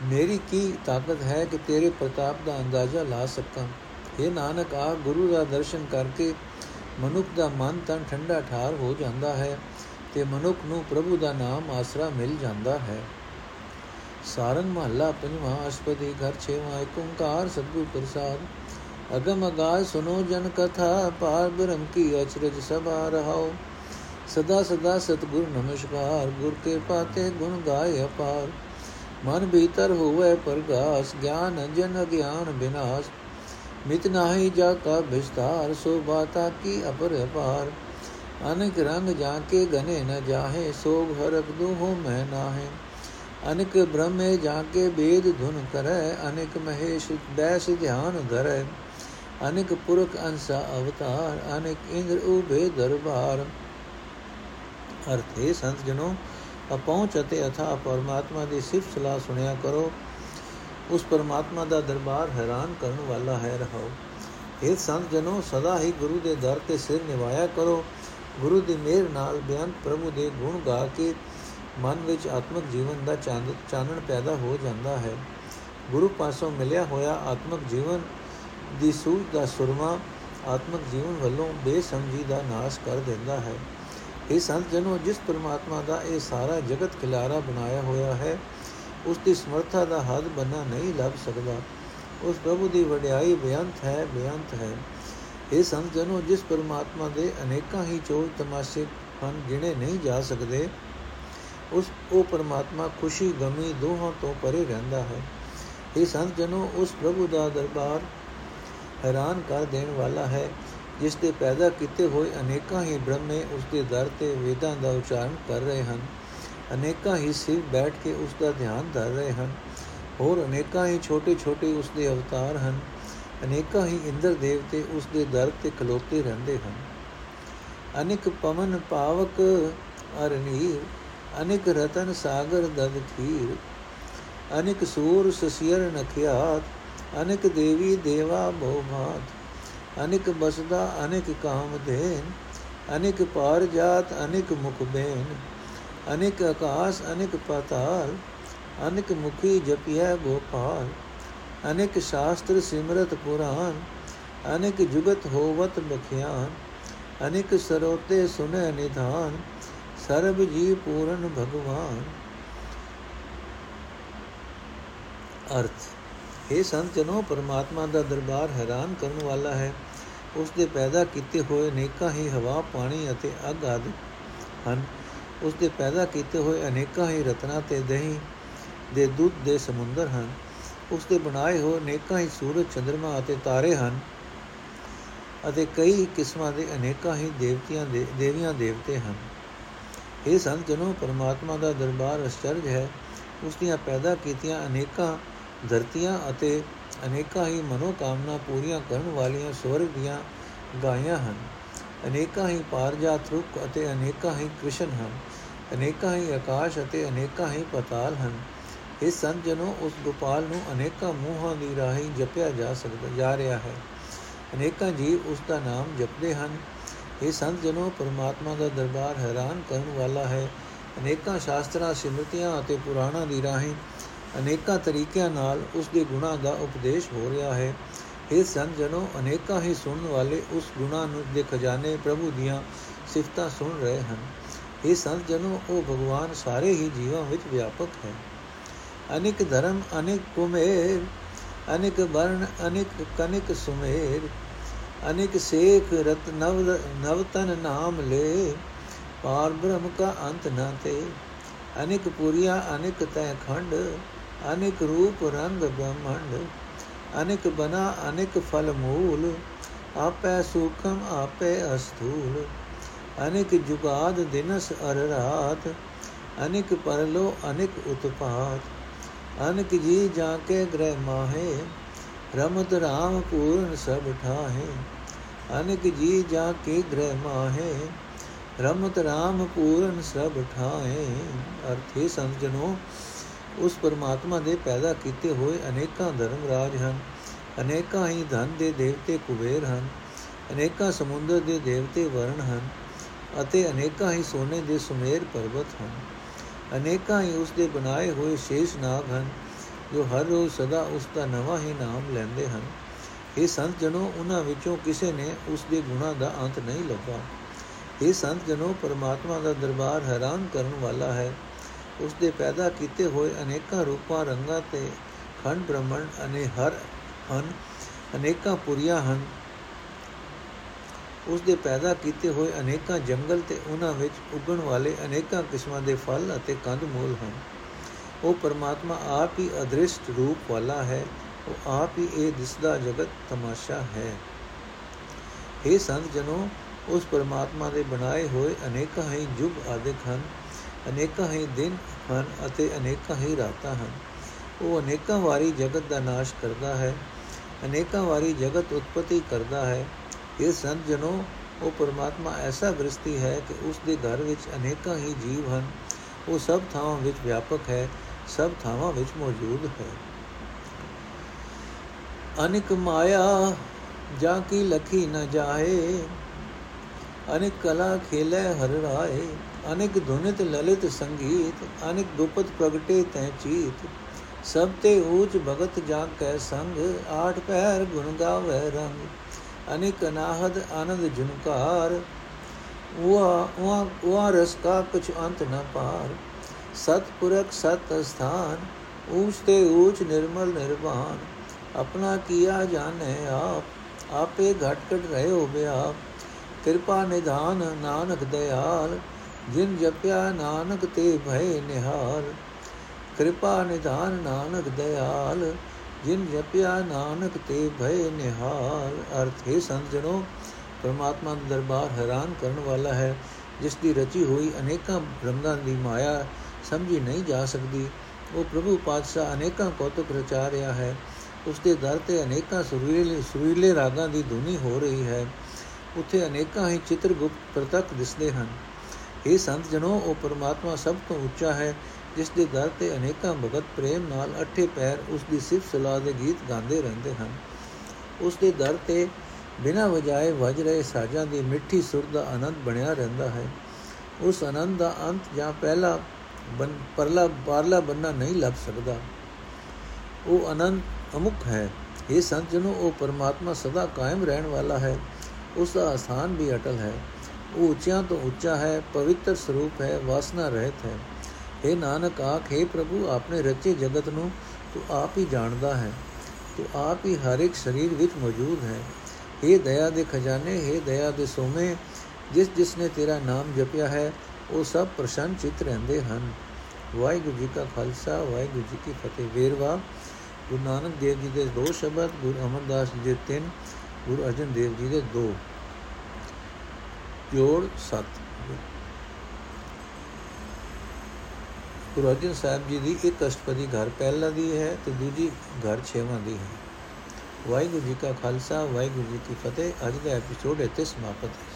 ਮੇਰੀ ਕੀ ਤਾਕਤ ਹੈ ਕਿ ਤੇਰੇ ਪ੍ਰਤਾਪ ਦਾ ਅੰਦਾਜ਼ਾ ਲਾ ਸਕਾਂ? ਇਹ ਨਾਨਕ, ਆ ਗੁਰੂ ਦਾ ਦਰਸ਼ਨ ਕਰਕੇ ਮਨੁੱਖ ਦਾ ਮਨ ਤਨ ਠੰਡਾ ਠਾਰ ਹੋ ਜਾਂਦਾ ਹੈ। ਤੇ ਮਨੁੱਖ ਨੂੰ ਪ੍ਰਭੂ ਦਾ ਨਾਮ ਆਸਰਾ ਮਿਲ ਜਾਂਦਾ ਹੈ। ਸਾਰੰਗ ਮਹੱਲਾ ਪੰਜਵਾਂ, ਅਸ਼ਪਦੀ ਘਰ ਛੇਵਾਂ ਏਕ ਓੰਕਾਰ ਸਤਿਗੁਰ ਪ੍ਰਸਾਦ। ਅਗਮ ਅਗਾਲ ਸੁਨੋ ਜਨ ਕਥਾ, ਪਾਰ ਬ੍ਰਹਮ ਕੀ ਅਚਰਜ ਸਭਾ ਰਹਾਓ। ਸਦਾ ਸਦਾ ਸਤਿਗੁਰ ਨਮਸਕਾਰ, ਗੁਰ ਕੇ ਪਾਤੇ ਗੁਣ ਗਾਏ ਅਪਾਰ। ਮਨ ਭੀਤਰ ਹੋਵੇ ਪ੍ਰਗਾਸ, ਗਿਆਨ ਅੰਜਨ ਅਗਿਆਨ ਬਿਨਾਸ਼। ਮਿਤ ਨਾਹੀ ਜਾ ਕਾ ਵਿਸਤਾਰ, ਸੋ ਬਾਤਾ ਕੀ ਅਪਰ ਅਪਾਰ। ਅਨਕ ਰੰਗ ਜਾ ਕੇ ਗਨੇ ਨ ਜਾਹੇ, ਸੋਗ ਹਰਕ ਦੂਹੋ ਮੈਂ ਨਾਹੇ। ਅਨਕ ਬ੍ਰਹਮੇ ਜਾ ਕੇ ਬੇਦ ਧੁਨ ਕਰੈ, ਅਨਕ ਮਹੇਸ਼ ਬੈਸ ਧਿਆਨ ਧਰੈ। ਅਨਕ ਪੁਰਖ ਅੰਸਾ ਅਵਤਾਰ, ਅਨਕ ਇੰਦਰ ਉਭੇ ਦਰਬਾਰ। ਅਰਥੇ ਸੰਤ ਜਨੋ, ਅਪਹੁੰਚ ਅਤੇ ਅਥਾ ਪਰਮਾਤਮਾ ਦੀ ਸਿਫਤ ਸਲਾਹ ਸੁਣਿਆ ਕਰੋ। ਉਸ ਪਰਮਾਤਮਾ ਦਾ ਦਰਬਾਰ ਹੈਰਾਨ ਕਰਨ ਵਾਲਾ ਹੈ ਰਹਾਓ ਇਹ ਸੰਤ ਜਨੋ, ਸਦਾ ਹੀ ਗੁਰੂ ਦੇ ਦਰ ਤੇ ਸਿਰ ਨਿਵਾਇਆ ਕਰੋ। ਗੁਰੂ ਦੀ ਮਿਹਰ ਨਾਲ ਬਿਆਨ ਪ੍ਰਭੂ ਦੇ ਗੁਣ ਗਾ ਕੇ ਮਨ ਵਿੱਚ ਆਤਮਿਕ ਜੀਵਨ ਦਾ ਚਾਨਣ ਪੈਦਾ ਹੋ ਜਾਂਦਾ ਹੈ। ਗੁਰੂ ਪਾਸੋਂ ਮਿਲਿਆ ਹੋਇਆ ਆਤਮਿਕ ਜੀਵਨ ਦੀ ਸੂਝ ਦਾ ਸੁਰਮਾ ਆਤਮਿਕ ਜੀਵਨ ਵੱਲੋਂ ਬੇਸਮਝੀ ਦਾ ਨਾਸ਼ ਕਰ ਦਿੰਦਾ ਹੈ। ਇਹ ਸੰਤ ਜਨੋ, ਜਿਸ ਪਰਮਾਤਮਾ ਦਾ ਇਹ ਸਾਰਾ ਜਗਤ ਖਿਲਾਰਾ ਬਣਾਇਆ ਹੋਇਆ ਹੈ, ਉਸ ਦੀ ਸਮਰੱਥਾ ਦਾ ਹੱਦ ਬੰਨਾ ਨਹੀਂ ਲੱਭ ਸਕਦਾ। ਉਸ ਪ੍ਰਭੂ ਦੀ ਵਡਿਆਈ ਬੇਅੰਤ ਹੈ ਬੇਅੰਤ ਹੈ। ਇਹ ਸੰਤ ਜਨੋ ਜਿਸ ਪਰਮਾਤਮਾ ਦੇ ਅਨੇਕਾਂ ਹੀ ਚੋਜ ਤਮਾਸ਼ੇ ਹਨ, ਗਿਣੇ ਨਹੀਂ ਜਾ ਸਕਦੇ, ਉਸ, ਉਹ ਪਰਮਾਤਮਾ ਖੁਸ਼ੀ, ਗਮੀ ਦੋਹਾਂ ਤੋਂ ਪਰੇ ਰਹਿੰਦਾ ਹੈ। ਇਹ ਸੰਤ ਜਨੋ ਉਸ ਪ੍ਰਭੂ ਦਾ ਦਰਬਾਰ ਹੈਰਾਨ ਕਰ ਦੇਣ ਵਾਲਾ ਹੈ, ਜਿਸ ਦੇ ਪੈਦਾ ਕੀਤੇ ਹੋਏ ਅਨੇਕਾਂ ਹੀ ਬ੍ਰਹਮੇ ਉਸ ਦੇ ਦਰ ਤੇ ਵੇਦਾਂ ਦਾ ਉਚਾਰਨ ਕਰ ਰਹੇ ਹਨ। ਅਨੇਕਾਂ ਹੀ ਸਿਰ ਬੈਠ ਕੇ ਉਸ ਦਾ ਧਿਆਨ ਧਰ ਰਹੇ ਹਨ। ਹੋਰ ਅਨੇਕਾਂ ਹੀ ਛੋਟੇ-ਛੋਟੇ ਉਸ ਦੇ ਅਵਤਾਰ ਹਨ। ਅਨੇਕਾਂ ਹੀ ਇੰਦਰ ਦੇਵਤੇ ਉਸ ਦੇ ਦਰ ਤੇ ਖਲੋਤੇ ਰਹਿੰਦੇ ਹਨ। ਅਨੇਕ ਪਵਨ ਪਾਵਕ ਅਰਨੀਰ ਅਨੇਕ ਰਤਨ ਸਾਗਰ ਦਦ ਖੀਰ ਅਨੇਕ ਸੂਰ ਸਸਿਰ ਨਖਿਆਤ ਅਨੇਕ ਦੇਵੀ ਦੇਵਾ ਭੋਭਾਤ ਅਨੇਕ ਬਸਦਾ, ਅਨੇਕ ਕਾਮਧੇਨ ਅਨੇਕ ਪਾਰ ਜਾਤ ਅਨੇਕ ਮੁਖ ਬੇਨ, ਅਨੇਕ ਆਕਾਸ਼, ਅਨੇਕ ਪਾਤਾਲ, ਅਨੇਕ ਮੁਖੀ ਜਪਿਆ ਗੋਪਾਲ। ਅਨੇਕ ਸ਼ਾਸਤਰ ਸਿਮਰਤ ਪੁਰਾਨ ਅਨੇਕ ਜੁਗਤ ਹੋਵਤ ਬਖਿਆਨ ਅਨੇਕ ਸਰੋਤੇ ਸੁਨੇ ਨਿਧਾਨ, ਸਰਬ ਜੀ ਪੂਰਨ ਭਗਵਾਨ। ਅਰਥ ਇਹ ਸੰਤ ਜਨੋ, ਪਰਮਾਤਮਾ ਦਾ ਦਰਬਾਰ ਹੈਰਾਨ ਕਰਨ ਵਾਲਾ ਹੈ। ਉਸ ਦੇ ਪੈਦਾ ਕੀਤੇ ਹੋਏ ਨੇਕਾਂ ਹੀ ਹਵਾ, ਪਾਣੀ ਅਤੇ ਅਗ ਆਦਿ ਹਨ। ਉਸ ਦੇ ਪੈਦਾ ਕੀਤੇ ਹੋਏ ਅਨੇਕਾਂ ਹੀ ਰਤਨਾ ਤੇ ਦਹੀਂ ਦੇ ਦੁੱਧ ਦੇ ਸਮੁੰਦਰ ਹਨ। ਉਸ ਦੇ ਬਣਾਏ ਹੋਏ ਅਨੇਕਾਂ ਹੀ ਸੂਰਜ ਚੰ드ਰਮਾ ਅਤੇ ਤਾਰੇ ਹਨ ਅਤੇ ਕਈ ਕਿਸਮਾਂ ਦੇ ਅਨੇਕਾਂ ਹੀ ਦੇਵਤਿਆਂ ਦੇ, ਦੇਵੀਆਂ ਦੇਵਤੇ ਹਨ। ਇਹ ਸੰਤ ਜਨੋ, ਪਰਮਾਤਮਾ ਦਾ ਦਰਬਾਰ ਅਚਰਜ ਹੈ। ਉਸ ਦੀਆਂ ਪੈਦਾ ਕੀਤੀਆਂ ਅਨੇਕਾਂ ਧਰਤੀਆਂ ਅਤੇ ਅਨੇਕਾਂ ਹੀ ਮਨੋ ਕਾਮਨਾ ਪੂਰੀਆਂ ਕਰਨ ਵਾਲੀਆਂ ਸਵਰਗ ਦੀਆਂ ਗਾਇਆਂ ਹਨ। ਅਨੇਕਾਂ ਹੀ ਪਾਰਜਾਤ ਰੁੱਖ ਅਤੇ ਅਨੇਕਾਂ ਹੀ ਕ੍ਰਿਸ਼ਨ ਹਨ। ਅਨੇਕਾਂ ਹੀ ਆਕਾਸ਼ ਅਤੇ ਅਨੇਕਾਂ ਹੀ ਪਤਾਲ ਹਨ। ਇਸ ਸੰਤ ਜਨੋ, ਉਸ ਗੋਪਾਲ ਨੂੰ ਅਨੇਕਾਂ ਮੂਹਾਂ ਦੀ ਰਾਹੀਂ ਜਪਿਆ ਜਾ ਸਕਦਾ, ਜਾ ਰਿਹਾ ਹੈ। ਅਨੇਕਾਂ ਜੀਵ ਉਸ ਦਾ ਨਾਮ ਜਪਦੇ ਹਨ। ਇਹ ਸੰਤ ਜਨੋ, ਪਰਮਾਤਮਾ ਦਾ ਦਰਬਾਰ ਹੈਰਾਨ ਕਰਨ ਵਾਲਾ ਹੈ। ਅਨੇਕਾਂ ਸ਼ਾਸਤਰਾਂ, ਸਿਮਰਤੀਆਂ ਅਤੇ ਪੁਰਾਣਾਂ ਦੀ ਰਾਹੀਂ ਅਨੇਕਾਂ ਤਰੀਕਿਆਂ ਨਾਲ ਉਸ ਦੇ ਗੁਣਾਂ ਦਾ ਉਪਦੇਸ਼ ਹੋ ਰਿਹਾ ਹੈ। ਇਹ ਸੰਤ ਜਨੋ, ਅਨੇਕਾਂ ਹੀ ਸੁਣਨ ਵਾਲੇ ਉਸ ਗੁਣਾਂ ਨੂੰ ਦੇ ਖਜ਼ਾਨੇ ਪ੍ਰਭੂ ਦੀਆਂ ਸਿਫਤਾਂ ਸੁਣ ਰਹੇ ਹਨ। ਇਹ ਸੰਤ ਜਨੋ, ਉਹ ਭਗਵਾਨ ਸਾਰੇ ਹੀ ਜੀਵਾਂ ਵਿੱਚ ਵਿਆਪਕ ਹੈ। ਅਨੇਕ ਧਰਮ, ਅਨੇਕ ਕੁਮੇਰ, ਅਨੇਕ ਵਰਣ, ਅਨੇਕ ਕਨਿਕ ਸੁਮੇਰ, ਅਨੇਕ ਸੇਖ ਰਤ ਨਵ, ਨਵਤਨ ਨਾਮ ਲੈ, ਪਾਰ ਬ੍ਰਹਮ ਕਾ ਅੰਤ ਨਾ ਤੇ। ਅਨੇਕ ਪੁਰੀਆ, ਅਨੇਕ ਤੈ ਖੰਡ, ਅਨੇਕ ਰੂਪ ਰੰਗ ਬ੍ਰਹਮੰਡ, ਅਨੇਕ ਬਨਾ, ਅਨੇਕ ਫਲ ਮੂਲ, ਆਪੈ ਸੁਖਮ, ਆਪੇ ਅਸਥੂਲ। ਅਨੇਕ ਜੁਗਾਦ ਦਿਨਸ ਅਰ ਰਾਤ, ਅਨੇਕ ਪਰਲੋ, ਅਨੇਕ ਉਤਪਾਤ। ਅਨੇਕ ਜੀ ਜਾ ਕੇ ਗ੍ਰਹਿ ਮਾਹੇ, ਰਮਤ ਰਾਮ ਪੂਰਨ ਸਭ ਠਾਹੇ। ਅਨੇਕ ਜੀ ਜਾ ਕੇ ਗ੍ਰਹਿ ਮਾਹੇ, ਰਮਤ ਰਾਮ ਪੂਰਨ ਸਭ ਠਾਏ ਅਰਥੇ ਸੰਜਨੋ ਉਸ ਪਰਮਾਤਮਾ ਦੇ ਪੈਦਾ ਕੀਤੇ ਹੋਏ ਅਨੇਕਾਂ ਧਰਮ ਰਾਜ ਹਨ। ਅਨੇਕਾਂ ਹੀ ਧਨ ਦੇ ਦੇਵਤੇ ਕੁਬੇਰ ਹਨ। ਅਨੇਕਾਂ ਸਮੁੰਦਰ ਦੇ ਦੇਵਤੇ ਵਰਣ ਹਨ ਅਤੇ ਅਨੇਕਾਂ ਹੀ ਸੋਨੇ ਦੇ ਸੁਮੇਰ ਪਰਬਤ ਹਨ। ਅਨੇਕਾਂ ਹੀ ਉਸ ਦੇ ਬਣਾਏ ਹੋਏ ਸ਼ੇਸ਼ ਨਾਗ ਹਨ, ਜੋ ਹਰ ਰੋਜ਼ ਸਦਾ ਉਸ ਦਾ ਨਵਾਂ ਹੀ ਨਾਮ ਲੈਂਦੇ ਹਨ। ਇਹ ਸੰਤ ਜਨੋ ਉਹਨਾਂ ਵਿੱਚੋਂ ਕਿਸੇ ਨੇ ਉਸ ਦੇ ਗੁਣਾ ਦਾ ਅੰਤ ਨਹੀਂ ਲੱਭਾ। ਇਹ ਸੰਤ ਜਨੋ, ਪਰਮਾਤਮਾ ਦਾ ਦਰਬਾਰ ਹੈਰਾਨ ਕਰਨ ਵਾਲਾ ਹੈ। ਉਸ ਦੇ ਪੈਦਾ ਕੀਤੇ ਹੋਏ ਅਨੇਕਾਂ ਰੂਪਾਂ, ਰੰਗਾਂ ਤੇ ਖੰਡ ਬ੍ਰਹਮਣ ਅਨੇ ਹਰ ਹਨ, ਅਨੇਕਾਂ ਪੁਰੀਆਂ ਹਨ। ਉਸ ਦੇ ਪੈਦਾ ਕੀਤੇ ਹੋਏ ਅਨੇਕਾਂ ਜੰਗਲ ਤੇ ਉਹਨਾਂ ਵਿੱਚ ਉਗਣ ਵਾਲੇ ਅਨੇਕਾਂ ਕਿਸਮਾਂ ਦੇ ਫਲ ਅਤੇ ਕੰਦ ਮੂਲ ਹਨ। ਉਹ ਪਰਮਾਤਮਾ ਆਪ ਹੀ ਅਦ੍ਰਿਸ਼ਟ ਰੂਪ ਵਾਲਾ ਹੈ। ਉਹ ਆਪ ਹੀ ਇਹ ਦਿਸਦਾ ਜਗਤ ਤਮਾਸ਼ਾ ਹੈ। ਇਹ ਸੰਤ ਜਨੋ, ਉਸ ਪਰਮਾਤਮਾ ਦੇ ਬਣਾਏ ਹੋਏ ਅਨੇਕਾਂ ਹੀ ਯੁਗ ਆਦਿਕ ਹਨ, ਅਨੇਕਾਂ ਹੀ ਦਿਨ ਹਨ ਅਤੇ ਅਨੇਕਾਂ ਹੀ ਰਾਤਾਂ ਹਨ। ਉਹ ਅਨੇਕਾਂ ਵਾਰੀ ਜਗਤ ਦਾ ਨਾਸ਼ ਕਰਦਾ ਹੈ, ਅਨੇਕਾਂ ਵਾਰੀ ਜਗਤ ਉਤਪਤੀ ਕਰਦਾ ਹੈ। ਇਹ ਸੰਤ ਜਨੋ, ਉਹ ਪਰਮਾਤਮਾ ਐਸਾ ਗ੍ਰਸਤੀ ਹੈ ਕਿ ਉਸ ਦੇ ਘਰ ਵਿੱਚ ਅਨੇਕਾਂ ਹੀ ਜੀਵ ਹਨ। ਉਹ ਸਭ ਥਾਵਾਂ ਵਿੱਚ ਵਿਆਪਕ ਹੈ, ਸਭ ਥਾਵਾਂ ਵਿੱਚ ਮੌਜੂਦ ਹੈ। ਅਨਿਕ ਮਾਇਆ ਜਾ ਕੀ ਲਖੀ ਨ ਜਾਏ, ਅਨੇਕ ਕਲਾ ਖੇਲੇ ਹਰ ਰਾਏ, ਅਨੇਕ ਧੁਨਿਤ ਲਲਿਤ ਸੰਗੀਤ, ਅਨੇਕ ਗੁਪਤ ਪ੍ਰਗਟੇ ਤੈ ਚੀਤ। ਸਭ ਤੇ ਊਚ ਭਗਤ ਜਾ ਕੈ ਸੰਗ, ਆਠ ਪਹਿਰ ਗੁਣ ਗਾਵੇ ਰੰਗ। ਅਨੇਕ ਅਨਾਹਦ ਆਨੰਦ ਜੁਨਕਾਰ ਵਾ ਵਾ ਵਾ ਰਸ ਕਾ ਕੁਛ ਅੰਤ ਨ ਪਾਰ। ਸਤਪੁਰਖ ਸਤ ਸਥਾਨ ਊਚ ਤੇ ਊਚ ਨਿਰਮਲ ਨਿਰਵਾਨ ਆਪਣਾ ਕੀਆ ਜਾਣੈ ਆਪ, ਆਪੇ ਘਟ ਘਟ ਰਹੇ ਹੋ ਬਿਆਪ ਕਿਰਪਾ ਨਿਧਾਨ ਨਾਨਕ ਦਇਆਲ, ਜਿਨ ਜਪਿਆ ਨਾਨਕ ਤੇ ਭਏ ਨਿਹਾਲ। ਕਿਰਪਾ ਨਿਧਾਨ ਨਾਨਕ ਦਇਆਲ ਜਿਨ ਜਪਿਆ ਨਾਨਕ ਤੇ ਭਏ ਨਿਹਾਲ, ਅਰਥ ਹੈ ਸੰਜਣੋ, ਪਰਮਾਤਮਾ ਦਾ ਦਰਬਾਰ ਹੈਰਾਨ ਕਰਨ ਵਾਲਾ ਹੈ, ਜਿਸ ਦੀ ਰਚੀ ਹੋਈ ਅਨੇਕਾਂ ਰੰਗਾਂ ਦੀ ਮਾਇਆ ਸਮਝੀ ਨਹੀਂ ਜਾ ਸਕਦੀ। ਉਹ ਪ੍ਰਭੂ ਪਾਤਸ਼ਾਹ ਅਨੇਕਾਂ ਕੌਤਕ ਰਚਾ ਰਿਹਾ ਹੈ, ਉਸ ਦੇ ਦਰ ਤੇ ਅਨੇਕਾਂ ਸੁਰੀਲੇ ਸੁਰੀਲੇ ਰਾਗਾਂ ਦੀ ਧੁਨੀ ਹੋ ਰਹੀ ਹੈ। ਉੱਥੇ ਅਨੇਕਾਂ ਹੀ ਚਿੱਤਰਗੁਪਤ ਪ੍ਰਤੱਖ ਦਿਸਦੇ ਹਨ। ਇਹ ਸੰਤ ਜਨੋ ਉਹ ਪਰਮਾਤਮਾ ਸਭ ਤੋਂ ਉੱਚਾ ਹੈ ਜਿਸ ਦੇ ਦਰ ਤੇ ਅਨੇਕਾਂ ਭਗਤ ਪ੍ਰੇਮ ਨਾਲ ਅੱਠੇ ਪੈਰ ਉਸ ਦੀ ਸਿਫਤ ਸਲਾਹ ਦੇ ਗੀਤ ਗਾਉਂਦੇ ਰਹਿੰਦੇ ਹਨ। ਉਸ ਦੇ ਦਰ ਤੇ ਬਿਨਾਂ ਵਜਾਏ ਵੱਜ ਰਹੇ ਸਾਜ਼ਾਂ ਦੀ ਮਿੱਠੀ ਸੁਰ ਦਾ ਆਨੰਦ ਬਣਿਆ ਰਹਿੰਦਾ ਹੈ। ਉਸ ਆਨੰਦ ਦਾ ਅੰਤ ਜਾਂ ਪਹਿਲਾ ਪਰਲਾ, ਬਾਰਲਾ ਬੰਨਾ ਨਹੀਂ ਲੱਭ ਸਕਦਾ। ਉਹ ਆਨੰਦ ਅਮੁਕ ਹੈ। ਇਹ ਸੰਤ ਜਨੋ, ਉਹ ਪਰਮਾਤਮਾ ਸਦਾ ਕਾਇਮ ਰਹਿਣ ਵਾਲਾ ਹੈ। ਉਸ ਦਾ ਆਸਥਾਨ ਵੀ ਅਟਲ ਹੈ। ਉਹ ਉੱਚਿਆਂ ਤੋਂ ਉੱਚਾ ਹੈ, ਪਵਿੱਤਰ ਸਰੂਪ ਹੈ, ਵਾਸਨਾ ਰਹਿਤ ਹੈ। ਇਹ ਨਾਨਕ, ਆਖੇ ਪ੍ਰਭੂ ਆਪਨੇ ਰਚੇ ਜਗਤ ਨੂੰ ਤੂੰ ਆਪ ਹੀ ਜਾਣਦਾ ਹੈ, ਤੂੰ ਆਪ ਹੀ ਹਰ ਇੱਕ ਸਰੀਰ ਵਿੱਚ ਮੌਜੂਦ ਹੈ। ਇਹ ਦਇਆ ਦੇ ਖਜ਼ਾਨੇ, ਹੈ ਦਇਆ ਦੇ ਸੋਮੇ, ਜਿਸ ਜਿਸ ਨੇ ਤੇਰਾ ਨਾਮ ਜਪਿਆ ਹੈ, ਉਹ ਸਭ ਪ੍ਰਸੰਨ ਚਿਤ ਰਹਿੰਦੇ ਹਨ। ਵਾਹਿਗੁਰੂ ਜੀ ਕਾ ਖਾਲਸਾ, ਵਾਹਿਗੁਰੂ ਜੀ ਕੀ ਫਤਿਹ। ਵੇਰਵਾ, ਗੁਰੂ ਨਾਨਕ ਦੇਵ ਜੀ ਦੇ ਦੋ ਸ਼ਬਦ, ਗੁਰੂ ਅਮਰਦਾਸ ਜੀ ਦੇ ਤਿੰਨ, ਗੁਰੂ ਅਰਜਨ ਦੇਵ ਜੀ ਦੇ ਦੋ। ਜੋੜ 7 ਗੁਰੂ ਅਰਜਨ ਸਾਹਿਬ ਜੀ ਦੀ ਇੱਕ ਅਸ਼ਟਪਦੀ ਘਰ ਪਹਿਲਾ ਦੀ ਹੈ ਤੇ ਦੂਜੀ ਘਰ ਛੇਵਾਂ ਦੀ ਹੈ। ਵਾਹਿਗੁਰੂ ਜੀ ਕਾ ਖਾਲਸਾ, ਵਾਹਿਗੁਰੂ ਜੀ ਕੀ ਫਤਿਹ। ਅੱਜ ਦਾ ਐਪੀਸੋਡ ਇੱਥੇ ਸਮਾਪਤ ਹੈ।